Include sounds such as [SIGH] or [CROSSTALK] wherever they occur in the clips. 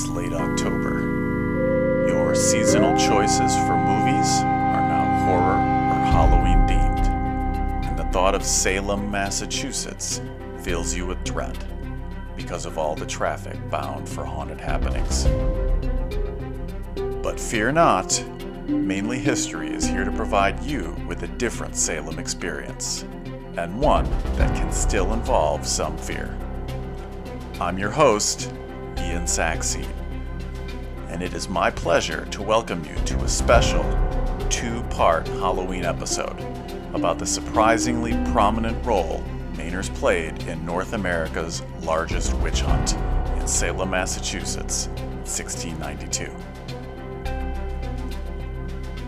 It's late October. Your seasonal choices for movies are now horror or Halloween themed. And the thought of Salem, Massachusetts fills you with dread because of all the traffic bound for haunted happenings. But fear not, Mainly History is here to provide you with a different Salem experience, and one that can still involve some fear. I'm your host, Saxine, and it is my pleasure to welcome you to a special two part Halloween episode about the surprisingly prominent role Mainers played in North America's largest witch hunt in Salem, Massachusetts, 1692.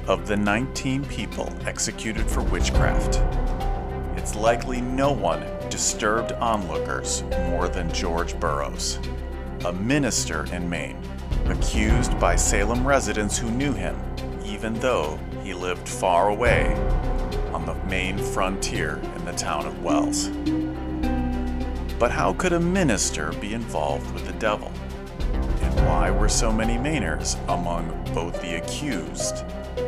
Of the 19 people executed for witchcraft, it's likely no one disturbed onlookers more than George Burroughs, a minister in Maine, accused by Salem residents who knew him, even though he lived far away on the Maine frontier in the town of Wells. But how could a minister be involved with the devil? And why were so many Mainers among both the accused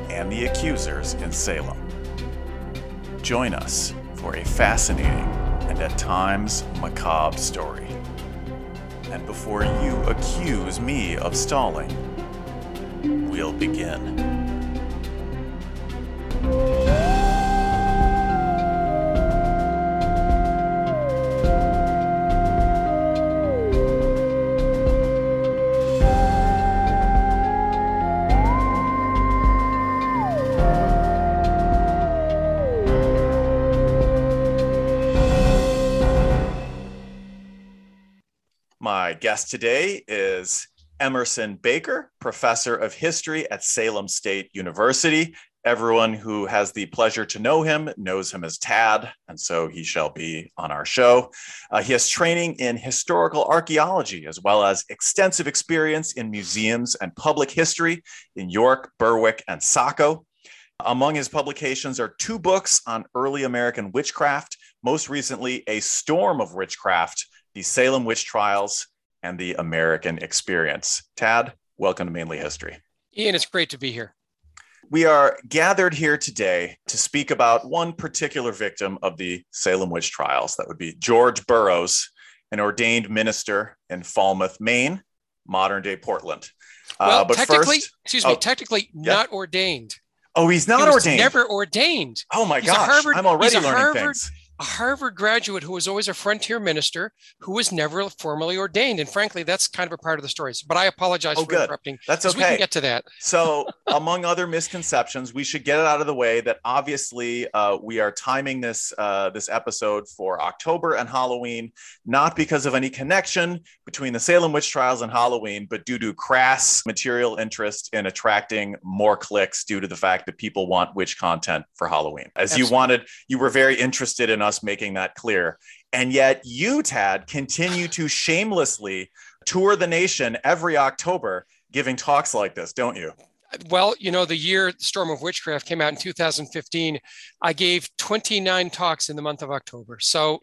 and the accusers in Salem? Join us for a fascinating and at times macabre story. Before you accuse me of stalling, we'll begin. Guest today is Emerson Baker, professor of history at Salem State University. Everyone who has the pleasure to know him knows him as Tad, and so he shall be on our show. Uh, he has training in historical archaeology as well as extensive experience in museums and public history in York, Berwick, and Saco. Among his publications are two books on early American witchcraft, most recently, A Storm of Witchcraft The Salem Witch Trials and the American Experience. Tad, welcome to Mainly History. Ian, it's great to be here. We are gathered here today to speak about one particular victim of the Salem witch trials. That would be George Burroughs, an ordained minister in Falmouth, Maine, modern day Portland. Well, uh, but technically, first, excuse me, oh, technically yeah. not ordained. oh, he's He not was ordained. Never ordained. oh my He's gosh, Harvard- I'm already learning Harvard- things. A Harvard graduate who was always a frontier minister who was never formally ordained. And frankly, that's kind of a part of the story. But I apologize Oh, for good. interrupting. That's 'cause We okay. can get to that. So, among other misconceptions, we should get it out of the way that obviously uh, we are timing this uh, this episode for October and Halloween, not because of any connection between the Salem witch trials and Halloween, but due to crass material interest in attracting more clicks due to the fact that people want witch content for Halloween. As you wanted, you were very interested in us making that clear. And yet, you, Tad, continue to shamelessly tour the nation every October giving talks like this, don't you? Well, you know, the year Storm of Witchcraft came out in 2015, I gave 29 talks in the month of October. So,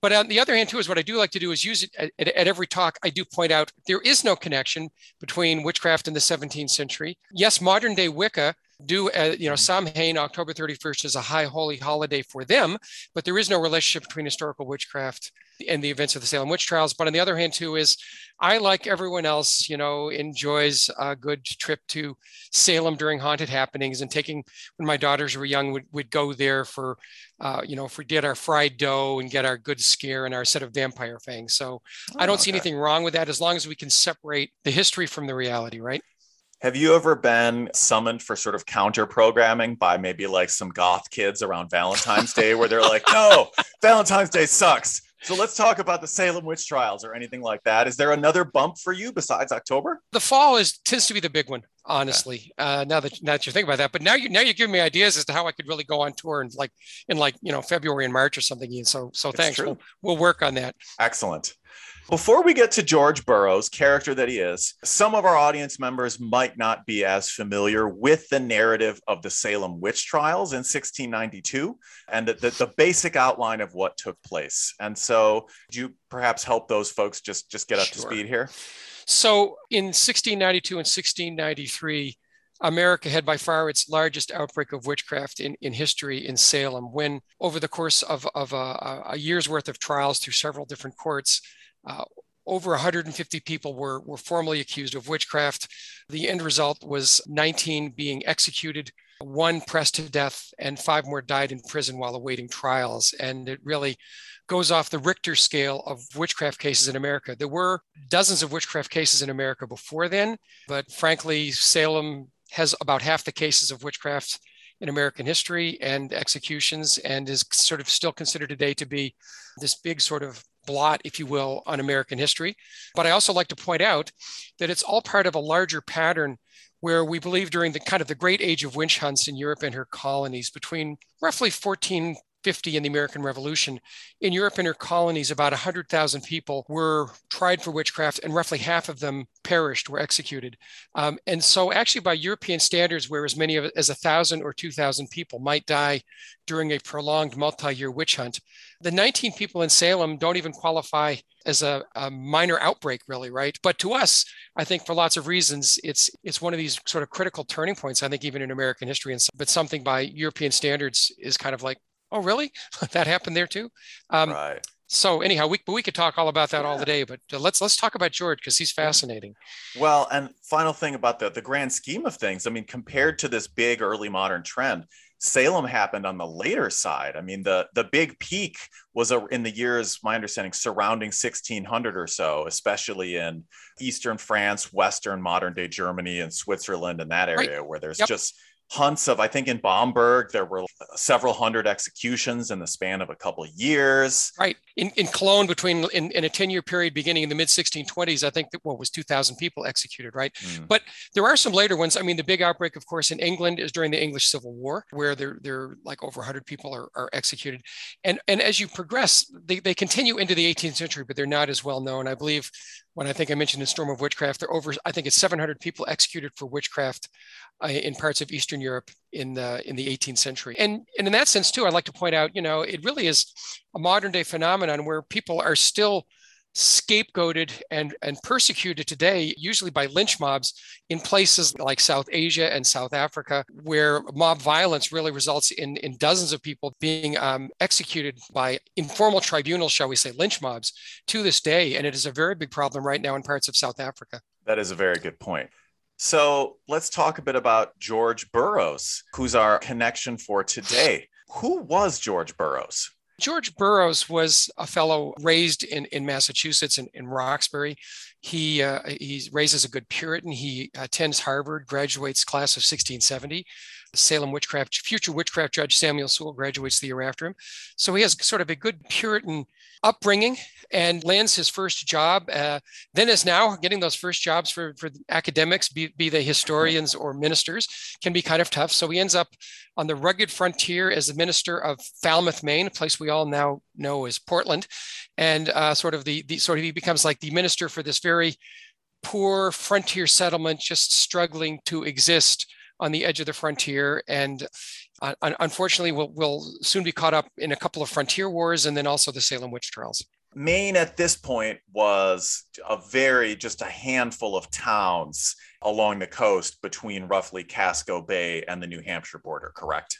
but on the other hand, too, is what I do like to do is use it at, at, every talk. I do point out there is no connection between witchcraft and the 17th century. Yes, modern day Wicca do, uh, you know, Samhain, October 31st is a high holy holiday for them, but there is no relationship between historical witchcraft and the events of the Salem witch trials. But on the other hand, too, is I, like everyone else, you know, enjoys a good trip to Salem during haunted happenings and taking when my daughters were young would would go there for uh, you know if we did our fried dough and get our good scare and our set of vampire fangs. So I don't see Oh, anything wrong with that as long as we can separate the history from the reality, right? Have you ever been summoned for sort of counter programming by maybe like some goth kids around Valentine's Day where they're like, no, Valentine's Day sucks. So let's talk about the Salem witch trials or anything like that. Is there another bump for you besides October? The fall is tends to be the big one, honestly. Uh, now that now that you think about that, but now you now you're giving me ideas as to how I could really go on tour and like in like you know February and March or something. Ian. So so It's thanks. We'll, we'll work on that. Excellent. Before we get to George Burroughs, character that he is, some of our audience members might not be as familiar with the narrative of the Salem witch trials in 1692 and the, the, the basic outline of what took place. And so, do you perhaps help those folks just, just get up sure. to speed here? So, in 1692 and 1693, America had by far its largest outbreak of witchcraft in, in history in Salem, when over the course of, of a, a year's worth of trials through several different courts, uh, over 150 people were, were formally accused of witchcraft. The end result was 19 being executed, one pressed to death, and five more died in prison while awaiting trials. And it really goes off the Richter scale of witchcraft cases in America. There were dozens of witchcraft cases in America before then, but frankly, Salem has about half the cases of witchcraft in American history and executions, and is sort of still considered today to be this big sort of blot, if you will, on American history. But I also like to point out that it's all part of a larger pattern where we believe during the kind of the great age of witch hunts in Europe and her colonies between roughly 14 50 in the American Revolution. In Europe and her colonies, about 100,000 people were tried for witchcraft, and roughly half of them perished, were executed. Um, and so, actually, by European standards, where as many as 1,000 or 2,000 people might die during a prolonged multi year witch hunt, the 19 people in Salem don't even qualify as a, a, minor outbreak, really, right? But to us, I think for lots of reasons, it's it's one of these sort of critical turning points. I think even in American history, and but something by European standards is kind of like oh, really? [LAUGHS] that happened there too. Um, right. So anyhow, we we could talk all about that yeah. all the day, but uh, let's let's talk about George because he's fascinating. Well, and final thing about the the grand scheme of things, I mean, compared to this big early modern trend, Salem happened on the later side. I mean, the the big peak was a, in the years, my understanding, surrounding 1600 or so, especially in eastern France, western modern day Germany, and Switzerland, and that area right. where there's yep. just hunts of i think in Bamberg there were several hundred executions in the span of a couple of years. Right. In, in cologne between in, in a 10 year period beginning in the mid 1620s i think that what was 2000 people executed right? Mm. but there are some later ones. I mean the big outbreak of course in england is during the english civil war where there there like over 100 people are, are executed. And and as you progress they, they continue into the 18th century but they're not as well known. I believe when I think I mentioned in Storm of Witchcraft, there are over, I think it's 700 people executed for witchcraft uh, in parts of Eastern Europe in the in the 18th century. And and in that sense too, I'd like to point out, you know, it really is a modern day phenomenon where people are still scapegoated and, and persecuted today, usually by lynch mobs in places like South Asia and South Africa, where mob violence really results in, in dozens of people being um, executed by informal tribunals, shall we say, lynch mobs to this day. And it is a very big problem right now in parts of South Africa. That is a very good point. So let's talk a bit about George Burroughs, who's our connection for today. Who was George Burroughs? George Burroughs was a fellow raised in, in Massachusetts in, in Roxbury. He uh, he's raised as a good Puritan. He attends Harvard, graduates class of 1670. Salem witchcraft future witchcraft judge Samuel Sewall graduates the year after him. So he has sort of a good Puritan upbringing and lands his first job. Uh, then, as now, getting those first jobs for, for academics, be, be they historians or ministers, can be kind of tough. So he ends up on the rugged frontier as the minister of Falmouth, Maine, a place we all now know as Portland, and uh, sort of the, the sort of he becomes like the minister for this very poor frontier settlement, just struggling to exist on the edge of the frontier. And uh, unfortunately, we'll, we'll soon be caught up in a couple of frontier wars and then also the Salem witch trials. Maine at this point was a very just a handful of towns along the coast between roughly Casco Bay and the New Hampshire border, correct?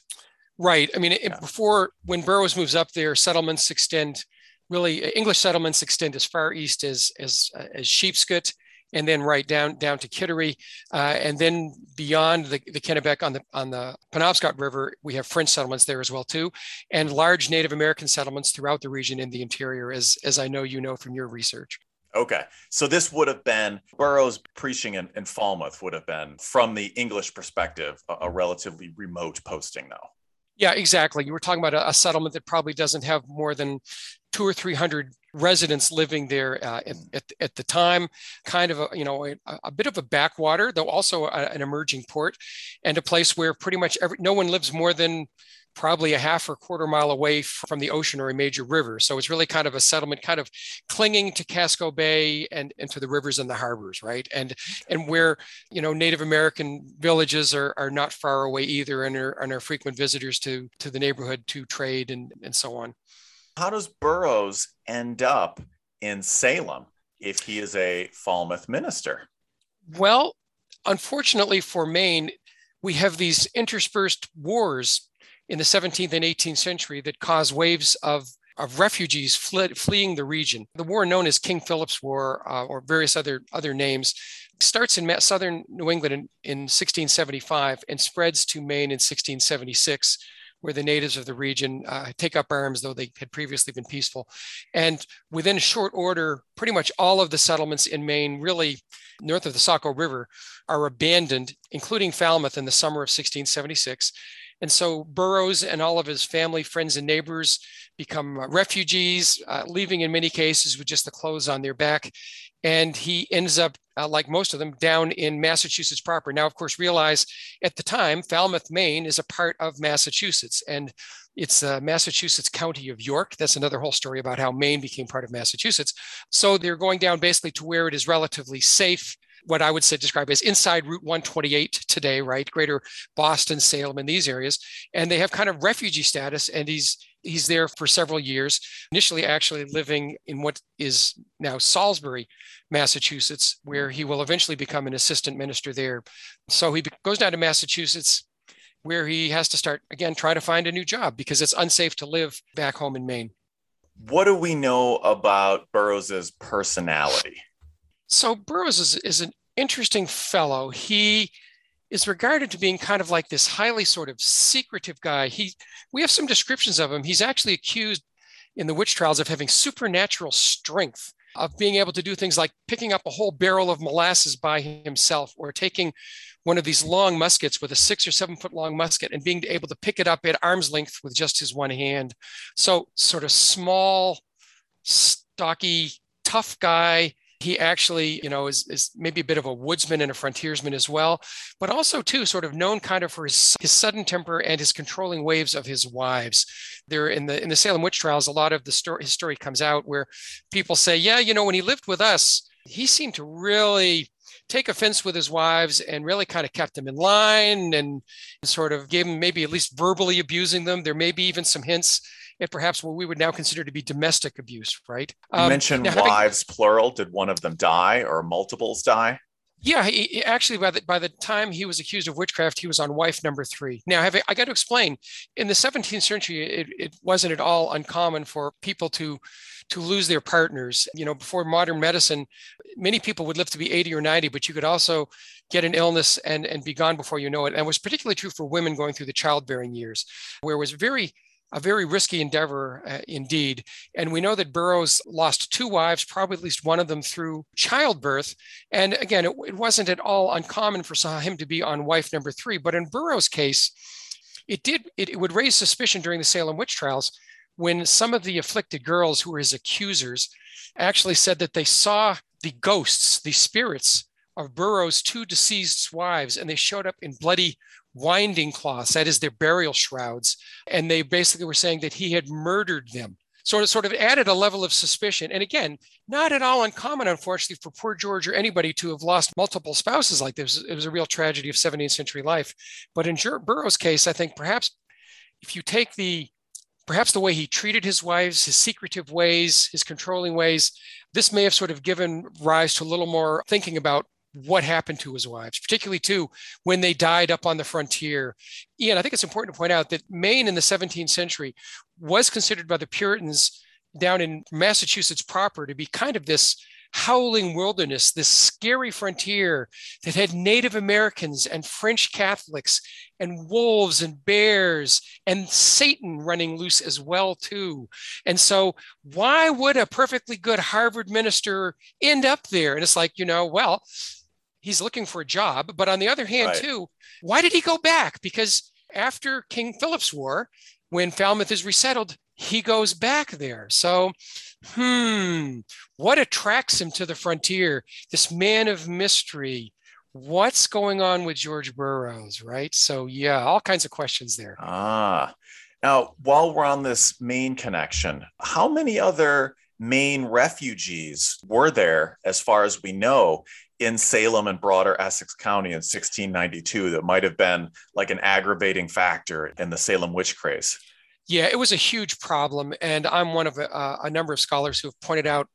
Right. I mean, yeah. before when Burroughs moves up there, settlements extend really English settlements extend as far east as as as Sheepscot and then right down down to Kittery, uh, and then beyond the, the Kennebec on the on the Penobscot River, we have French settlements there as well too, and large Native American settlements throughout the region in the interior, as as I know you know from your research. Okay, so this would have been Burroughs preaching in, in Falmouth would have been from the English perspective a, a relatively remote posting, though. Yeah, exactly. You were talking about a, a, settlement that probably doesn't have more than two or three hundred residents living there uh, at, at, at, the time. Kind of a you know a, a bit of a backwater, though also a, an emerging port, and a place where pretty much every no one lives more than probably a half or quarter mile away from the ocean or a major river. So it's really kind of a settlement, kind of clinging to Casco Bay and, and to the rivers and the harbors, right? And and where you know Native American villages are, are not far away either, and are, and are frequent visitors to to the neighborhood to trade and and so on. How does Burroughs end up in Salem if he is a Falmouth minister? Well, unfortunately for Maine, we have these interspersed wars in the 17th and 18th century that cause waves of, of refugees fled, fleeing the region. The war known as King Philip's War uh, or various other, other names starts in southern New England in, in 1675 and spreads to Maine in 1676 where the natives of the region uh, take up arms, though they had previously been peaceful. And within short order, pretty much all of the settlements in Maine, really north of the Saco River, are abandoned, including Falmouth in the summer of 1676. And so Burroughs and all of his family, friends, and neighbors become refugees, uh, leaving in many cases with just the clothes on their back and he ends up uh, like most of them down in massachusetts proper now of course realize at the time falmouth maine is a part of massachusetts and it's uh, massachusetts county of york that's another whole story about how maine became part of massachusetts so they're going down basically to where it is relatively safe what I would say describe as inside Route 128 today, right? Greater Boston, Salem, and these areas. And they have kind of refugee status. And he's he's there for several years, initially actually living in what is now Salisbury, Massachusetts, where he will eventually become an assistant minister there. So he goes down to Massachusetts, where he has to start again try to find a new job because it's unsafe to live back home in Maine. What do we know about Burroughs's personality? So Burroughs is, is an interesting fellow. He is regarded to being kind of like this highly sort of secretive guy. He, we have some descriptions of him. He's actually accused in the witch trials of having supernatural strength, of being able to do things like picking up a whole barrel of molasses by himself, or taking one of these long muskets with a six or seven foot long musket and being able to pick it up at arm's length with just his one hand. So, sort of small, stocky, tough guy he actually, you know, is, is maybe a bit of a woodsman and a frontiersman as well, but also too sort of known kind of for his, his sudden temper and his controlling waves of his wives. There in the in the Salem witch trials, a lot of the story his story comes out where people say, yeah, you know, when he lived with us, he seemed to really take offense with his wives and really kind of kept them in line and sort of gave them maybe at least verbally abusing them. There may be even some hints at perhaps what we would now consider to be domestic abuse, right? You um, mentioned now, wives having, plural. Did one of them die or multiples die? Yeah, he, he, actually, by the by the time he was accused of witchcraft, he was on wife number three. Now, have, I got to explain. In the 17th century, it, it wasn't at all uncommon for people to to lose their partners. You know, before modern medicine, many people would live to be 80 or 90, but you could also get an illness and and be gone before you know it. And it was particularly true for women going through the childbearing years, where it was very a very risky endeavor uh, indeed. And we know that Burroughs lost two wives, probably at least one of them through childbirth. And again, it, it wasn't at all uncommon for him to be on wife number three. But in Burroughs' case, it did it, it would raise suspicion during the Salem witch trials when some of the afflicted girls who were his accusers actually said that they saw the ghosts, the spirits of Burroughs' two deceased wives, and they showed up in bloody winding cloths, that is their burial shrouds. And they basically were saying that he had murdered them. Sort of, sort of added a level of suspicion. And again, not at all uncommon, unfortunately, for poor George or anybody to have lost multiple spouses like this. It was a real tragedy of 17th century life. But in Burroughs' case, I think perhaps if you take the perhaps the way he treated his wives, his secretive ways, his controlling ways, this may have sort of given rise to a little more thinking about what happened to his wives, particularly too when they died up on the frontier. Ian, I think it's important to point out that Maine in the 17th century was considered by the Puritans down in Massachusetts proper to be kind of this howling wilderness, this scary frontier that had Native Americans and French Catholics and wolves and bears and Satan running loose as well too. And so why would a perfectly good Harvard minister end up there? And it's like, you know, well, he's looking for a job. But on the other hand, right. too, why did he go back? Because after King Philip's War, when Falmouth is resettled, he goes back there. So, hmm, what attracts him to the frontier? This man of mystery. What's going on with George Burroughs, right? So, yeah, all kinds of questions there. Ah, Now, while we're on this Maine connection, how many other Maine refugees were there, as far as we know, in Salem and broader Essex County in 1692 that might have been like an aggravating factor in the Salem witch craze? Yeah, it was a huge problem. And I'm one of a, uh, a number of scholars who have pointed out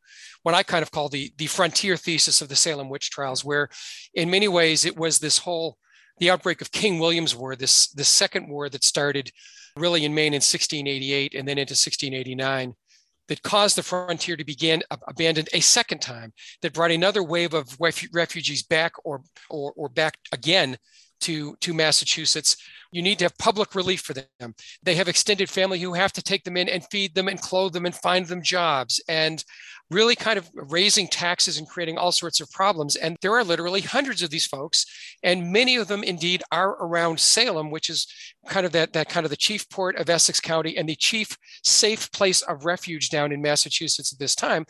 what I kind of call the, the frontier thesis of the Salem witch trials, where in many ways it was this whole the outbreak of King William's War, this, this second war that started really in Maine in 1688 and then into 1689 that caused the frontier to begin abandoned a second time that brought another wave of refugees back or, or, or back again to, to Massachusetts you need to have public relief for them. They have extended family who have to take them in and feed them and clothe them and find them jobs and really kind of raising taxes and creating all sorts of problems. And there are literally hundreds of these folks, and many of them indeed are around Salem, which is kind of that, that kind of the chief port of Essex County and the chief safe place of refuge down in Massachusetts at this time.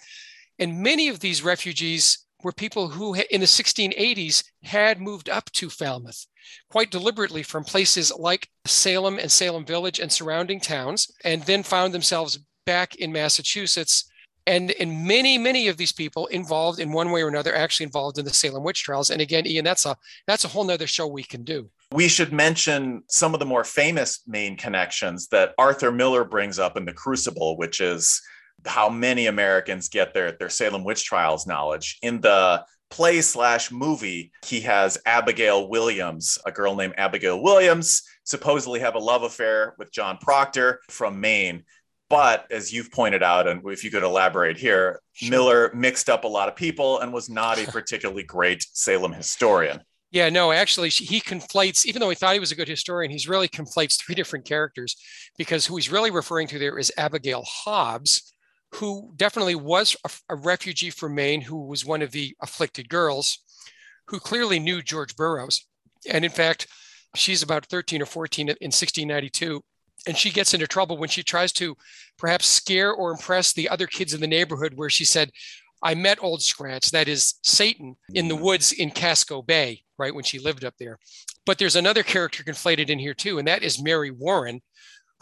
And many of these refugees were people who in the 1680s had moved up to Falmouth quite deliberately from places like Salem and Salem Village and surrounding towns, and then found themselves back in Massachusetts. And in many, many of these people involved in one way or another, actually involved in the Salem witch trials. And again, Ian, that's a that's a whole nother show we can do. We should mention some of the more famous Maine connections that Arthur Miller brings up in The Crucible, which is how many Americans get their, their Salem witch trials knowledge. In the play slash movie, he has Abigail Williams, a girl named Abigail Williams, supposedly have a love affair with John Proctor from Maine. But as you've pointed out, and if you could elaborate here, sure. Miller mixed up a lot of people and was not a [LAUGHS] particularly great Salem historian. Yeah, no, actually, he conflates, even though he thought he was a good historian, he's really conflates three different characters because who he's really referring to there is Abigail Hobbs, who definitely was a, a, refugee from Maine, who was one of the afflicted girls, who clearly knew George Burroughs. And in fact, she's about 13 or 14 in 1692. And she gets into trouble when she tries to perhaps scare or impress the other kids in the neighborhood, where she said, I met Old Scratch, that is Satan, in the mm. woods in Casco Bay, right, when she lived up there. But there's another character conflated in here too, and that is Mary Warren,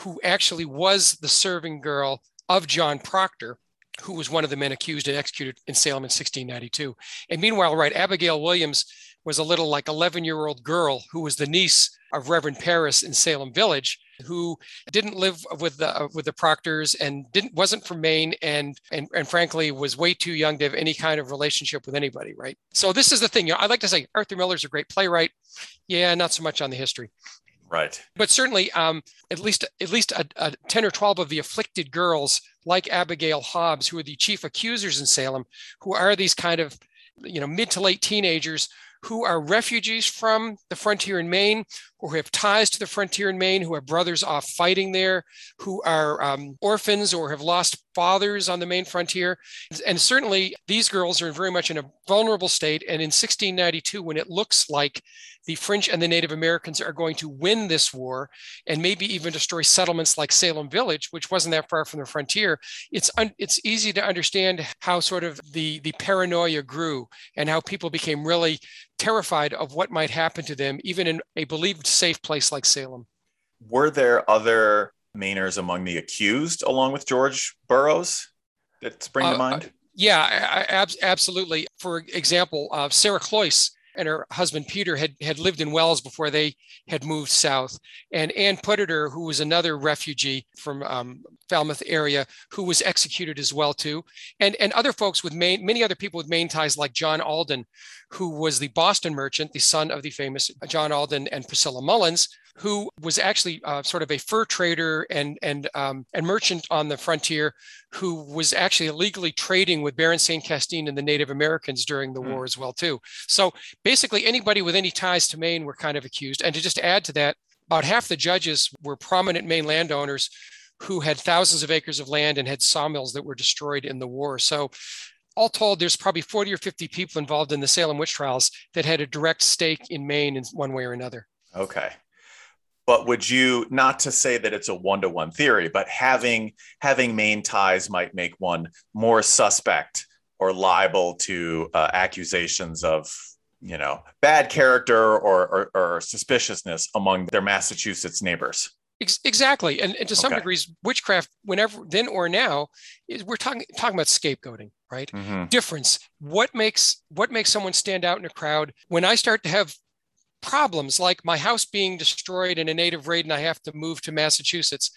who actually was the serving girl of John Proctor, who was one of the men accused and executed in Salem in 1692. And meanwhile, right, Abigail Williams was a little like 11 year old girl who was the niece of Reverend Parris in Salem Village, who didn't live with the with the Proctors and didn't wasn't from Maine and and and frankly was way too young to have any kind of relationship with anybody, right? So this is the thing. You know, I like to say Arthur Miller's a great playwright. Yeah, not so much on the history. Right. But certainly, um, at least at least a, a, ten or twelve of the afflicted girls, like Abigail Hobbs, who are the chief accusers in Salem, who are these kind of you know mid to late teenagers who are refugees from the frontier in Maine, who have ties to the frontier in Maine, who have brothers off fighting there, who are um, orphans or have lost fathers on the Maine frontier. And certainly these girls are very much in a vulnerable state. And in 1692, when it looks like the French and the Native Americans are going to win this war and maybe even destroy settlements like Salem Village, which wasn't that far from the frontier, it's un- it's easy to understand how sort of the the paranoia grew and how people became really terrified of what might happen to them, even in a believed safe place like Salem. Were there other Mainers among the accused, along with George Burroughs, that spring to uh, mind? Uh, yeah, ab- absolutely. For example, uh, Sarah Cloyce and her husband Peter had, had lived in Wells before they had moved south. And Ann Pudeator, who was another refugee from um, Falmouth area, who was executed as well too, and and other folks with Maine, many other people with Maine ties, like John Alden, who was the Boston merchant, the son of the famous John Alden and Priscilla Mullins, who was actually uh, sort of a fur trader and and um, and merchant on the frontier, who was actually illegally trading with Baron St. Castine and the Native Americans during the mm. war as well too. So basically, anybody with any ties to Maine were kind of accused. And to just add to that, about half the judges were prominent Maine landowners who had thousands of acres of land and had sawmills that were destroyed in the war. So all told, there's probably 40 or 50 people involved in the Salem witch trials that had a direct stake in Maine in one way or another. Okay but would you not to say that it's a one-to-one theory but having having Maine ties might make one more suspect or liable to uh, accusations of you know bad character or, or, or suspiciousness among their massachusetts neighbors exactly, and, and to some okay. degrees, witchcraft, whenever then or now, is we're talking talking about scapegoating, right? Mm-hmm. Difference. What makes what makes someone stand out in a crowd? When I start to have problems like my house being destroyed in a native raid and I have to move to Massachusetts,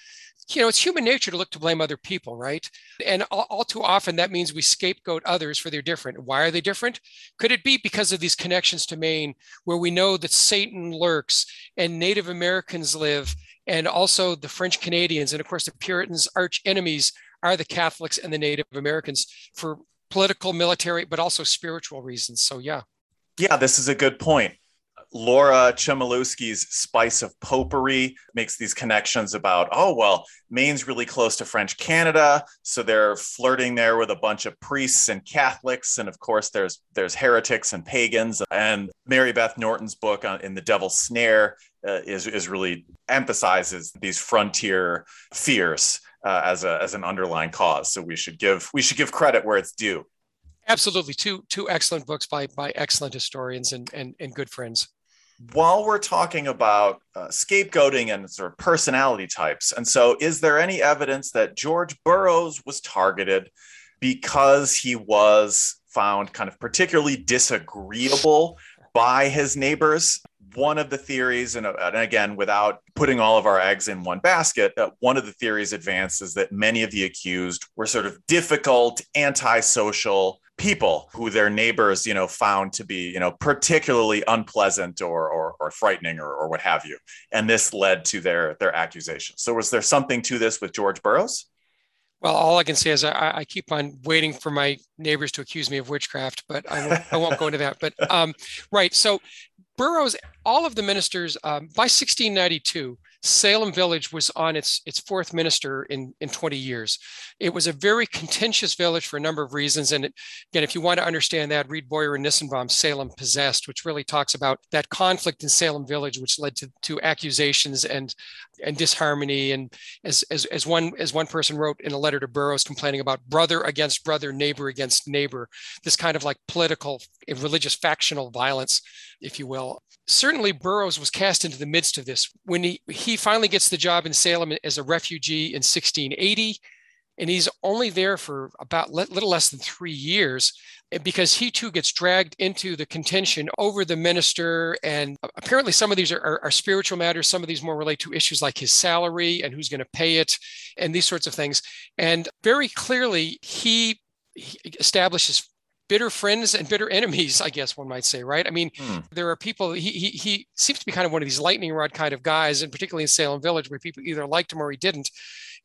you know, it's human nature to look to blame other people, right? And all, all, too often that means we scapegoat others for their different. Why are they different? Could it be because of these connections to Maine, where we know that Satan lurks and Native Americans live, and also the French Canadians, and of course the Puritans' arch enemies are the Catholics and the Native Americans for political, military, but also spiritual reasons. So yeah. Yeah, this is a good point. Laura Chmielewski's Spice of Popery makes these connections about, oh, well, Maine's really close to French Canada. So they're flirting there with a bunch of priests and Catholics. And of course, there's there's heretics and pagans. And Mary Beth Norton's book on, in The Devil's Snare uh, is, is really emphasizes these frontier fears uh, as, a, as an underlying cause. So we should give we should give credit where it's due. Absolutely, two two excellent books by by excellent historians and and, and good friends while we're talking about uh, scapegoating and sort of personality types, and so is there any evidence that George Burroughs was targeted because he was found kind of particularly disagreeable by his neighbors? One of the theories, and, and again, without putting all of our eggs in one basket, uh, one of the theories advances that many of the accused were sort of difficult, antisocial, people who their neighbors, you know, found to be, you know, particularly unpleasant or or, or frightening or, or what have you. And this led to their their accusations. So was there something to this with George Burroughs? Well, all I can say is I, I, keep on waiting for my neighbors to accuse me of witchcraft, but I won't, I won't go into that. But um, right, so Burroughs, all of the ministers um, by 1692, Salem Village was on its its fourth minister in in 20 years. It was a very contentious village for a number of reasons. And it, again, if you want to understand that, read Boyer and Nissenbaum's Salem Possessed, which really talks about that conflict in Salem Village, which led to, to accusations and and disharmony. And as, as as one as one person wrote in a letter to Burroughs complaining about brother against brother, neighbor against neighbor, this kind of like political eh, religious factional violence, if you will. Certainly Burroughs was cast into the midst of this when he he he finally gets the job in Salem as a refugee in 1680. And he's only there for about a little less than three years eh, because he too gets dragged into the contention over the minister. And apparently, some of these are, are, are spiritual matters. Some of these more relate to issues like his salary and who's going to pay it and these sorts of things. And very clearly, he establishes bitter friends and bitter enemies, I guess one might say, right? I mean, hmm. there are people, he, he, he seems to be kind of one of these lightning rod kind of guys, and particularly in Salem Village, where people either liked him or he didn't.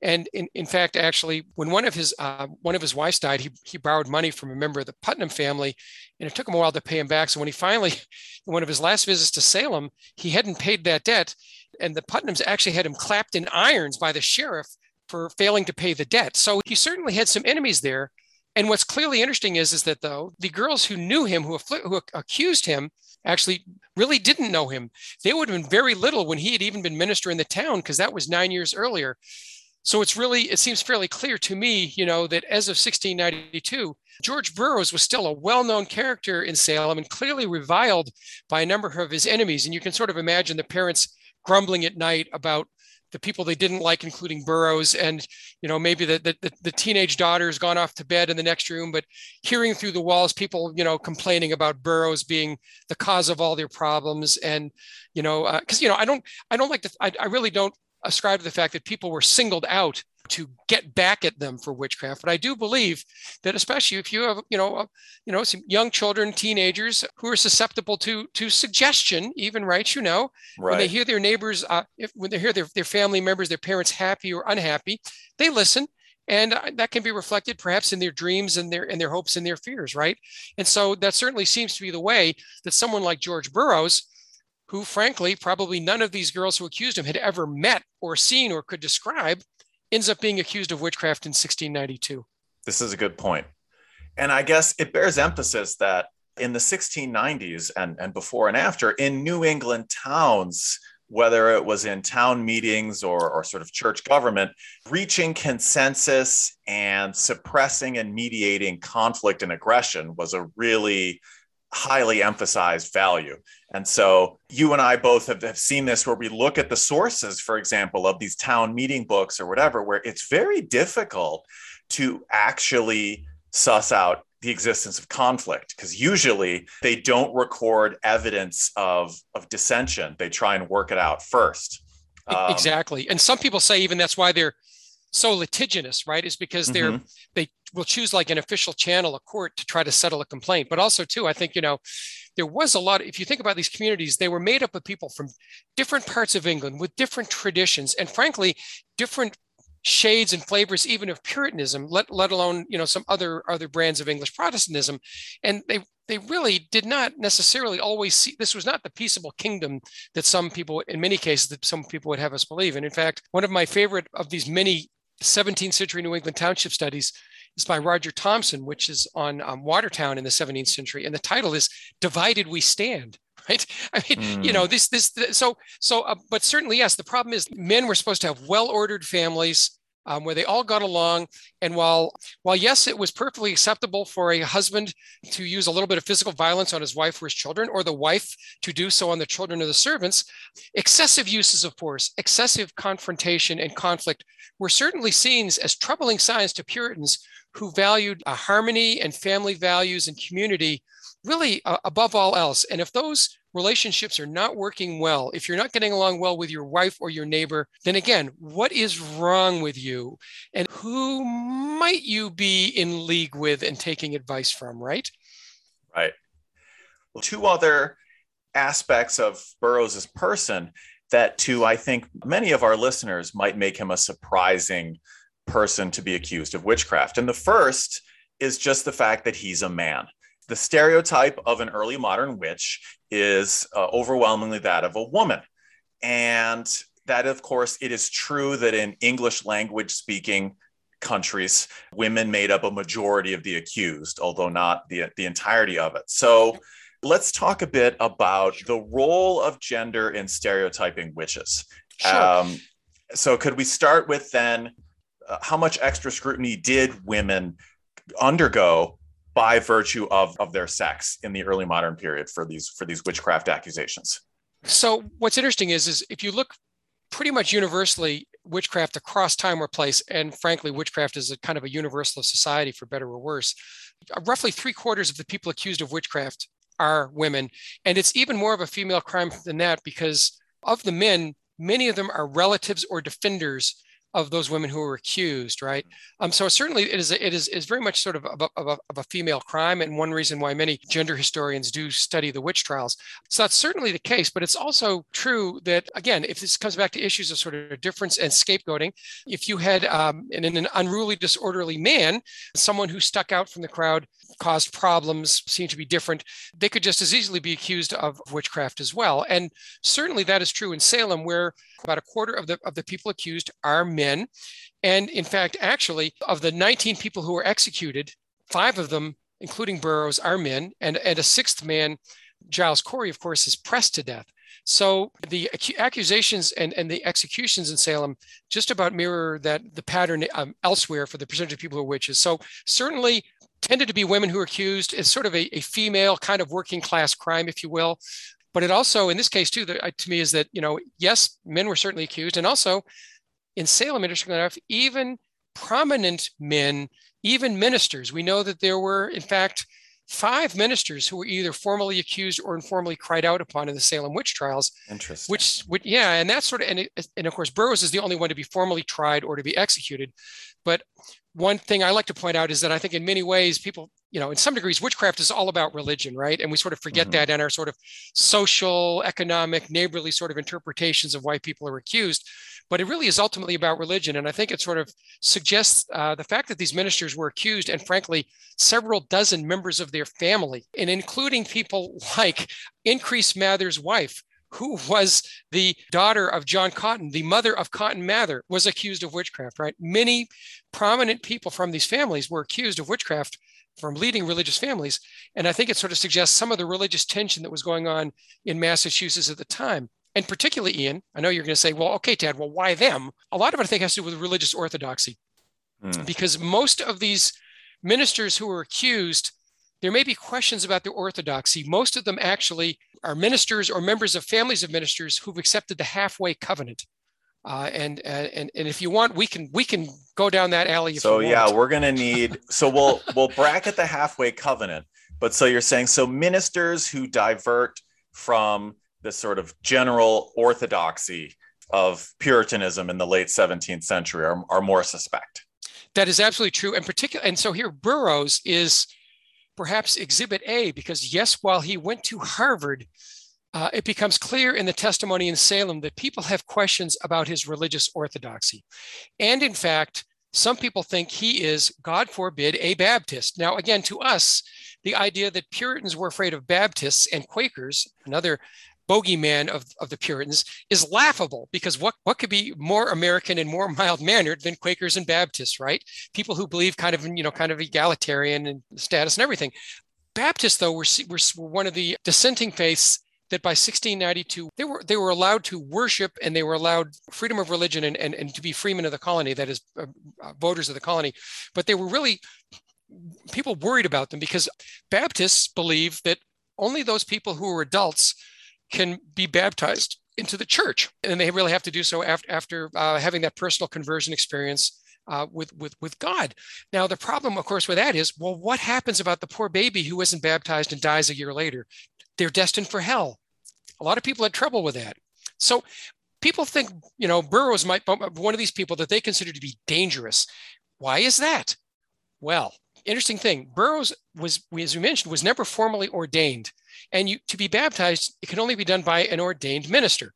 And in, in fact, actually, when one of his uh, one of his wives died, he, he borrowed money from a member of the Putnam family, and it took him a while to pay him back. So when he finally, [LAUGHS] in one of his last visits to Salem, he hadn't paid that debt, and the Putnams actually had him clapped in irons by the sheriff for failing to pay the debt. So he certainly had some enemies there. And what's clearly interesting is, is that though the girls who knew him, who, who accused him, actually really didn't know him. They would have been very little when he had even been minister in the town, because that was nine years earlier. So it's really, it seems fairly clear to me, you know, that as of 1692, George Burroughs was still a well known character in Salem and clearly reviled by a number of his enemies. And you can sort of imagine the parents grumbling at night about the people they didn't like, including Burroughs, and you know maybe the, the the teenage daughter has gone off to bed in the next room, but hearing through the walls people you know complaining about Burroughs being the cause of all their problems, and you know because uh, you know I don't I don't like to I, I really don't ascribe to the fact that people were singled out to get back at them for witchcraft. But I do believe that especially if you have, you know, uh, you know, some young children, teenagers who are susceptible to to suggestion, even right, you know, right. when they hear their neighbors, uh, if, when they hear their, their family members, their parents happy or unhappy, they listen. And uh, that can be reflected perhaps in their dreams and their and their hopes and their fears, right? And so that certainly seems to be the way that someone like George Burroughs, who frankly probably none of these girls who accused him had ever met or seen or could describe, ends up being accused of witchcraft in 1692. This is a good point. And I guess it bears emphasis that in the 1690s and, and before and after, in New England towns, whether it was in town meetings or, or sort of church government, reaching consensus and suppressing and mediating conflict and aggression was a really highly emphasized value. And so you and I both have, have seen this where we look at the sources, for example, of these town meeting books or whatever, where it's very difficult to actually suss out the existence of conflict because usually they don't record evidence of, of dissension. They try and work it out first. Um, exactly. And some people say even that's why they're so litigious, right? Is because they're mm-hmm. they will choose like an official channel, a court, to try to settle a complaint. But also, too, I think you know there was a lot. If you think about these communities, they were made up of people from different parts of England with different traditions, and frankly, different shades and flavors even of puritanism let, let alone you know some other other brands of english protestantism and they they really did not necessarily always see this was not the peaceable kingdom that some people in many cases that some people would have us believe and in fact one of my favorite of these many 17th century new england township studies is by roger Thompson, which is on um, watertown in the 17th century and the title is divided we stand [LAUGHS] right? I mean, mm. you know, hmm. this, this, this so, so, uh, but certainly, yes, the problem is men were supposed to have well-ordered families. Um, where they all got along. And while, while yes, it was perfectly acceptable for a husband to use a little bit of physical violence on his wife or his children, or the wife to do so on the children or the servants, excessive uses of force, excessive confrontation and conflict were certainly seen as troubling signs to Puritans who valued uh, harmony and family values and community really uh, above all else. And if those relationships are not working well, if you're not getting along well with your wife or your neighbor, then again, what is wrong with you? And who might you be in league with and taking advice from, right? Right. Well, two other aspects of Burroughs' person that to I think many of our listeners might make him a surprising person to be accused of witchcraft. And the first is just the fact that he's a man the stereotype of an early modern witch is uh, overwhelmingly that of a woman. And that, of course, it is true that in English language speaking countries, women made up a majority of the accused, although not the, the entirety of it. So let's talk a bit about the role of gender in stereotyping witches. Sure. Um, so, could we start with then uh, how much extra scrutiny did women undergo by virtue of, of their sex in the early modern period for these for these witchcraft accusations. So what's interesting is is if you look pretty much universally witchcraft across time or place, and frankly, witchcraft is a kind of a universalist society for better or worse. Roughly three quarters of the people accused of witchcraft are women, and it's even more of a female crime than that because of the men, many of them are relatives or defenders of those women who were accused, right? Um, so certainly it is it is is very much sort of of a, of, a, female crime, and one reason why many gender historians do study the witch trials. So that's certainly the case, but it's also true that again, if this comes back to issues of sort of difference and scapegoating, if you had um, an, an unruly, disorderly man, someone who stuck out from the crowd, caused problems, seemed to be different, they could just as easily be accused of witchcraft as well. And certainly that is true in Salem, where about a quarter of the of the people accused are men. And in fact, actually, of the 19 people who were executed, five of them, including Burroughs, are men, and, and a sixth man, Giles Corey, of course, is pressed to death. So the accusations and, and the executions in Salem just about mirror that the pattern um, elsewhere for the percentage of people who are witches. So certainly tended to be women who are accused. It's sort of a, a female kind of working class crime, if you will. But it also, in this case too, the, uh, to me is that you know, yes, men were certainly accused, and also in Salem, interestingly enough, even prominent men, even ministers. We know that there were, in fact, five ministers who were either formally accused or informally cried out upon in the Salem witch trials. Interesting. Which, which yeah, and that's sort of, and, and of course, Burroughs is the only one to be formally tried or to be executed. But one thing I like to point out is that I think in many ways people you know, in some degrees, witchcraft is all about religion, right? And we sort of forget mm-hmm. that in our sort of social, economic, neighborly sort of interpretations of why people are accused. But it really is ultimately about religion. And I think it sort of suggests uh, the fact that these ministers were accused, and frankly, several dozen members of their family, and including people [LAUGHS] like Increase Mather's wife, who was the daughter of John Cotton, the mother of Cotton Mather, was accused of witchcraft, right? Many prominent people from these families were accused of witchcraft from leading religious families. And I think it sort of suggests some of the religious tension that was going on in Massachusetts at the time. And particularly, Ian, I know you're going to say, well, okay, Tad, well, why them? A lot of it, I think, has to do with religious orthodoxy. Mm. Because most of these ministers who are accused there may be questions about their orthodoxy. Most of them actually are ministers or members of families of ministers who've accepted the halfway covenant. Uh, and, and and if you want, we can we can go down that alley. so yeah, we're gonna need. So we'll we'll bracket the halfway covenant. But so you're saying so ministers who divert from the sort of general orthodoxy of Puritanism in the late 17th century are, are more suspect. That is absolutely true. And particular, and so here Burroughs is perhaps exhibit A, because yes, while he went to Harvard, uh, it becomes clear in the testimony in Salem that people have questions about his religious orthodoxy. And in fact, some people think he is, God forbid, a Baptist. Now, again, to us, the idea that Puritans were afraid of Baptists and Quakers, another bogeyman of, of the Puritans is laughable because what, what could be more American and more [LAUGHS] mild mannered than Quakers and Baptists, right? People who believe kind of, you know, kind of egalitarian and status and everything. Baptists, though, were, were, were one of the dissenting faiths that by 1692 they were they were allowed to worship and they were allowed freedom of religion and, and, and to be freemen of the colony that is uh, uh voters of the colony but they were really people worried about them because baptists believe that only those people who are adults can be baptized into the church. And they really have to do so after, after uh, having that personal conversion experience uh, with, with, with God. Now, the problem, of course, with that is well, what happens about the poor baby who isn't baptized and dies a year later? They're destined for hell. A lot of people had trouble with that. So people think, you know, Burroughs might one of these people that they consider to be dangerous. Why is that? Well, interesting thing Burroughs was, as we mentioned, was never formally ordained. And you, to be baptized, it can only be done by an ordained minister.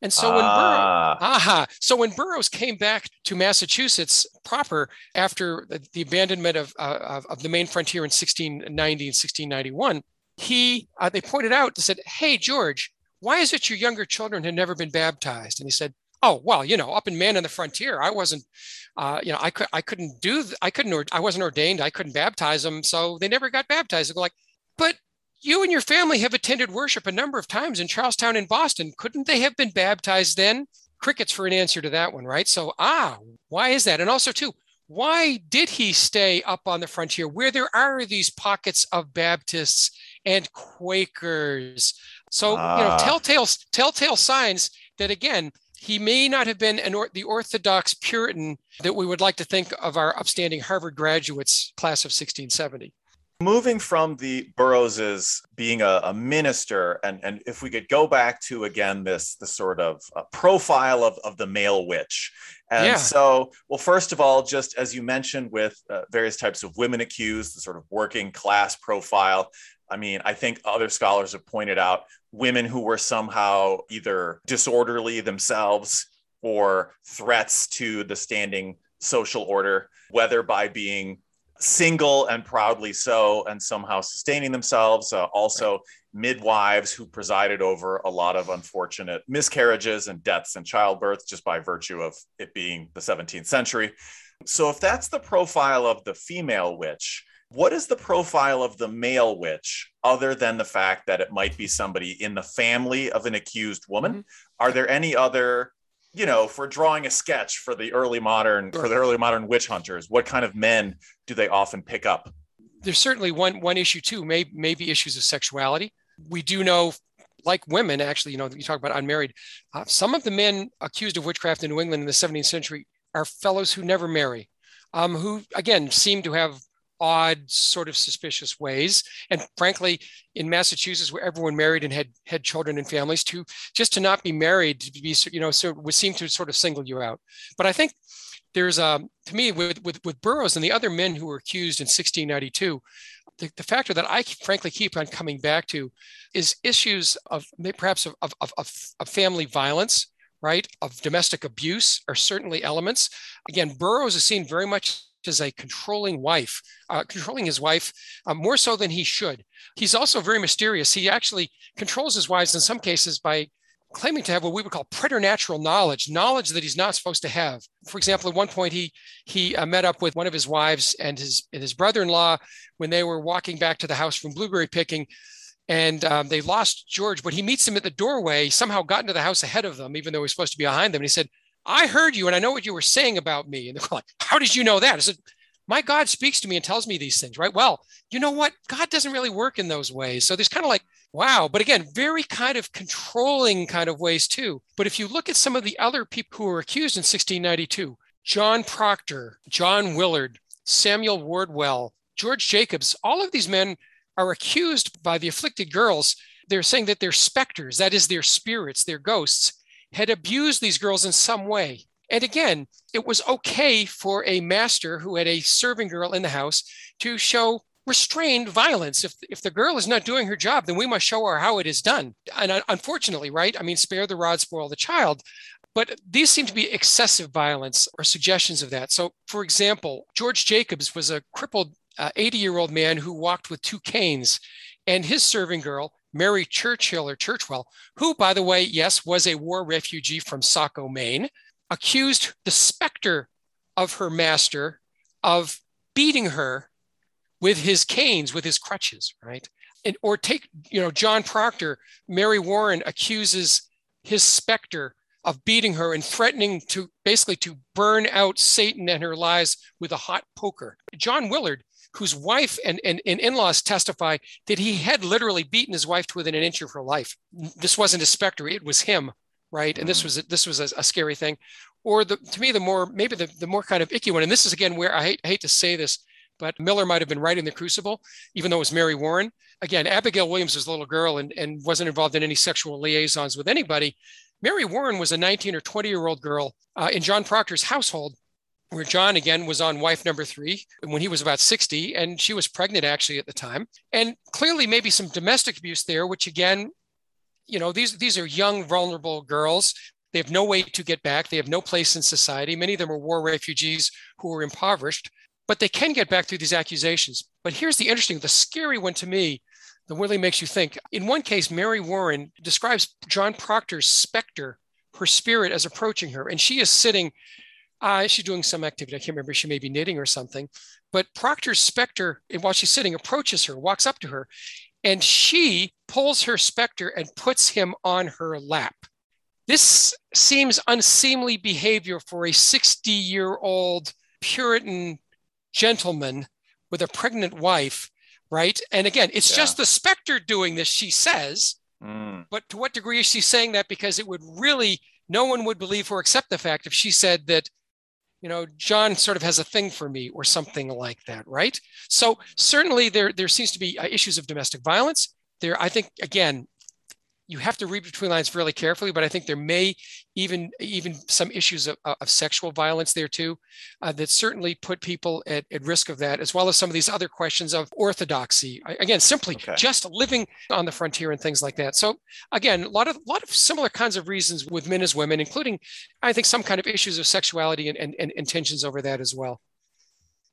And so when ah. Burroughs, aha, so when Burroughs came back to Massachusetts proper after the, the abandonment of, uh, of, of, the Maine frontier in 1690 and 1691, he uh, they pointed out and said, "Hey George, why is it your younger children had never been baptized?" And he said, "Oh well, you know, up in Maine on the Frontier, I wasn't, uh, you know, I could I couldn't do I couldn't I wasn't ordained, I couldn't baptize them, so they never got baptized." I'm like, but you and your family have attended worship a number of times in Charlestown and Boston. Couldn't they have been baptized then? Crickets for an answer to that one, right? So, ah, why is that? And also, too, why did he stay up on the frontier where there are these pockets of Baptists and Quakers? So, you know, ah. telltale, telltale signs that, again, he may not have been an or, the Orthodox Puritan that we would like to think of our upstanding Harvard graduates class of 1670. Moving from the Burroughses being a, a, minister, and, and if we could go back to again this the sort of uh, profile of, of the male witch. And yeah. so, well, first of all, just as you mentioned with uh, various types of women accused, the sort of working class profile. I mean, I think other scholars have pointed out women who were somehow either disorderly themselves or threats to the standing social order, whether by being single and proudly so, and somehow sustaining themselves. Uh, also, midwives who presided over a lot of unfortunate miscarriages and deaths and childbirth just by virtue of it being the 17th century. So, if that's the profile of the female witch, what is the profile of the male witch other than the fact that it might be somebody in the family of an accused woman? Mm-hmm. Are there any other you know, for drawing a sketch for the early modern for the early modern witch hunters, what kind of men do they often pick up? There's certainly one one issue too, may, maybe issues of sexuality. We do know, like women, actually, you know, you talk about unmarried. Uh, some of the men accused of witchcraft in New England in the 17th century are fellows who never marry, um, who again seem to have odd, sort of suspicious ways. And frankly, in Massachusetts, where everyone married and had had children and families, to just to not be married, to be you know, so would seem to sort of single you out. But I think there's a um, to me with with with Burroughs and the other men who were accused in 1692. The, the factor that I frankly keep on coming back to is issues of perhaps of, of, of, of family violence, right? Of domestic abuse are certainly elements. Again, Burroughs is seen very much as a controlling wife, uh, controlling his wife uh, more so than he should. He's also very mysterious. He actually controls his wives in some cases by claiming to have what we would call preternatural knowledge, knowledge that he's not supposed to have. For example, at one point he he uh, met up with one of his wives and his and his brother-in-law when they were walking back to the house from blueberry picking. And um, they lost George, but he meets him at the doorway. Somehow got into the house ahead of them, even though he's supposed to be behind them. And he said, I heard you and I know what you were saying about me. And they're like, How did you know that? I said, my God speaks to me and tells me these things, right? Well, you know what? God doesn't really work in those ways. So there's kind of like, wow. But again, very kind of controlling kind of ways too. But if you look at some of the other people who were accused in 1692, John Proctor, John Willard, Samuel Wardwell, George Jacobs, all of these men are accused by the afflicted girls. They're saying that they're specters, that is, their spirits, their ghosts, had abused these girls in some way. And again, it was okay for a master who had a serving girl in the house to show restrained violence. If, if the girl is not doing her job, then we must show her how it is done. And unfortunately, right? I mean, spare the rod, spoil the child. But these seem to be excessive violence or suggestions of that. So, for example, George Jacobs was a crippled 80 uh, year old man who walked with two canes, and his serving girl, Mary Churchill or Churchwell, who, by the way, yes, was a war refugee from Saco, Maine, accused the specter of her master of beating her with his canes, with his crutches, right? And, or take, you know, John Proctor, Mary Warren accuses his specter of beating her and threatening to basically to burn out Satan and her lies with a hot poker. John Willard, whose wife and, and, and in-laws testify that he had literally beaten his wife to within an inch of her life. This wasn't a specter, it was him right? And this mm. was this was a, a, scary thing. Or the to me the more maybe the, the more kind of icky one, and this is again where I hate, I hate to say this, but Miller might have been right in the crucible, even though it was Mary Warren. Again, Abigail Williams was a little girl and, and wasn't involved in any sexual liaisons with anybody. Mary Warren was a 19 or 20 year old girl uh, in John Proctor's household, where John again was on wife number three when he was about 60, and she was pregnant actually at the time. And clearly, maybe some domestic abuse there, which again you know, these, these are young, vulnerable girls. They have no way to get back. They have no place in society. Many of them are war refugees who are impoverished, but they can get back through these accusations. But here's the interesting, the scary one to me that really makes you think. In one case, Mary Warren describes John Proctor's specter, her spirit, as approaching her, and she is sitting. Uh, she's doing some activity. I can't remember. She may be knitting or something. But Proctor's specter, while she's sitting, approaches her, walks up to her, and she pulls her specter and puts him on her lap. This seems unseemly behavior for a 60 year old Puritan gentleman with a pregnant wife, right? And again, it's yeah. just the specter doing this, she says. Mm. But to what degree is she saying that? Because it would really, no one would believe her except the fact if she said that you know, John sort of has a thing for me or something like that, right? So certainly there, there seems to be uh, issues of domestic violence. There, I think, again, you have to read between lines fairly carefully, but I think there may even even some issues of, of sexual violence there too, uh, that certainly put people at, at risk of that, as well as some of these other questions of orthodoxy. Again, simply okay. just living on the frontier and things like that. So again, a lot of lot of similar kinds of reasons with men as women, including I think some kind of issues of sexuality and, and, and tensions over that as well.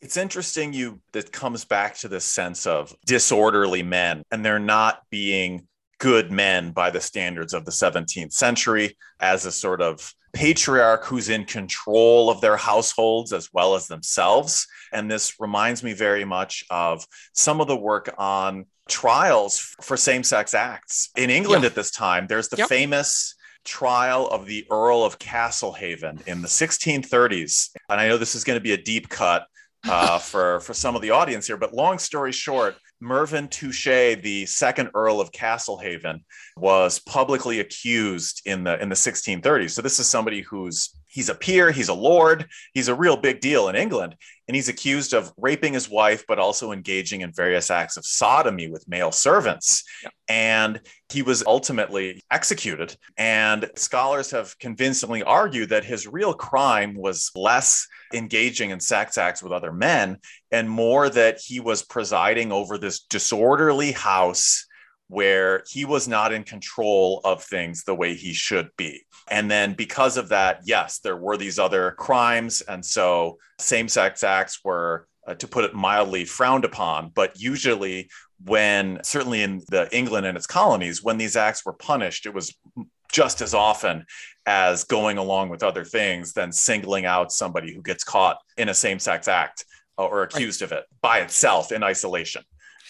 It's interesting you that comes back to this sense of disorderly men and they're not being good men by the standards of the 17th century as a sort of patriarch who's in control of their households as well as themselves. And this reminds me very much of some of the work on trials for same sex acts. In England at this time, there's the yep. famous trial of the Earl of Castlehaven in the 1630s. And I know this is going to be a deep cut uh, for, for some of the audience here, but long story short, Mervyn Touchet, the second Earl of Castlehaven, was publicly accused in the in the 1630s. So this is somebody who's he's a peer, he's a lord, he's a real big deal in England, and he's accused of raping his wife, but also engaging in various acts of sodomy with male servants. Yeah. And he was ultimately executed. And scholars have convincingly argued that his real crime was less engaging in sex acts with other men and more that he was presiding over this disorderly house where he was not in control of things the way he should be. And then because of that, yes, there were these other crimes. And so same sex acts were, uh, to put it mildly, frowned upon. But usually, when certainly in the England and its colonies, when these acts were punished, it was just as often as going along with other things than singling out somebody who gets caught in a same sex act or accused right. of it by itself in isolation.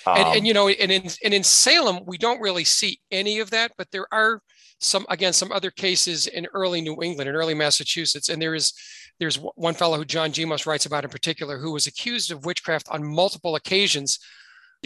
Um, and, and, um, you know, and in and in Salem, we don't really see any of that, but there are some again some other cases in early New England and early Massachusetts, and there is there's one fellow who John Demos writes about in particular who was accused of witchcraft on multiple occasions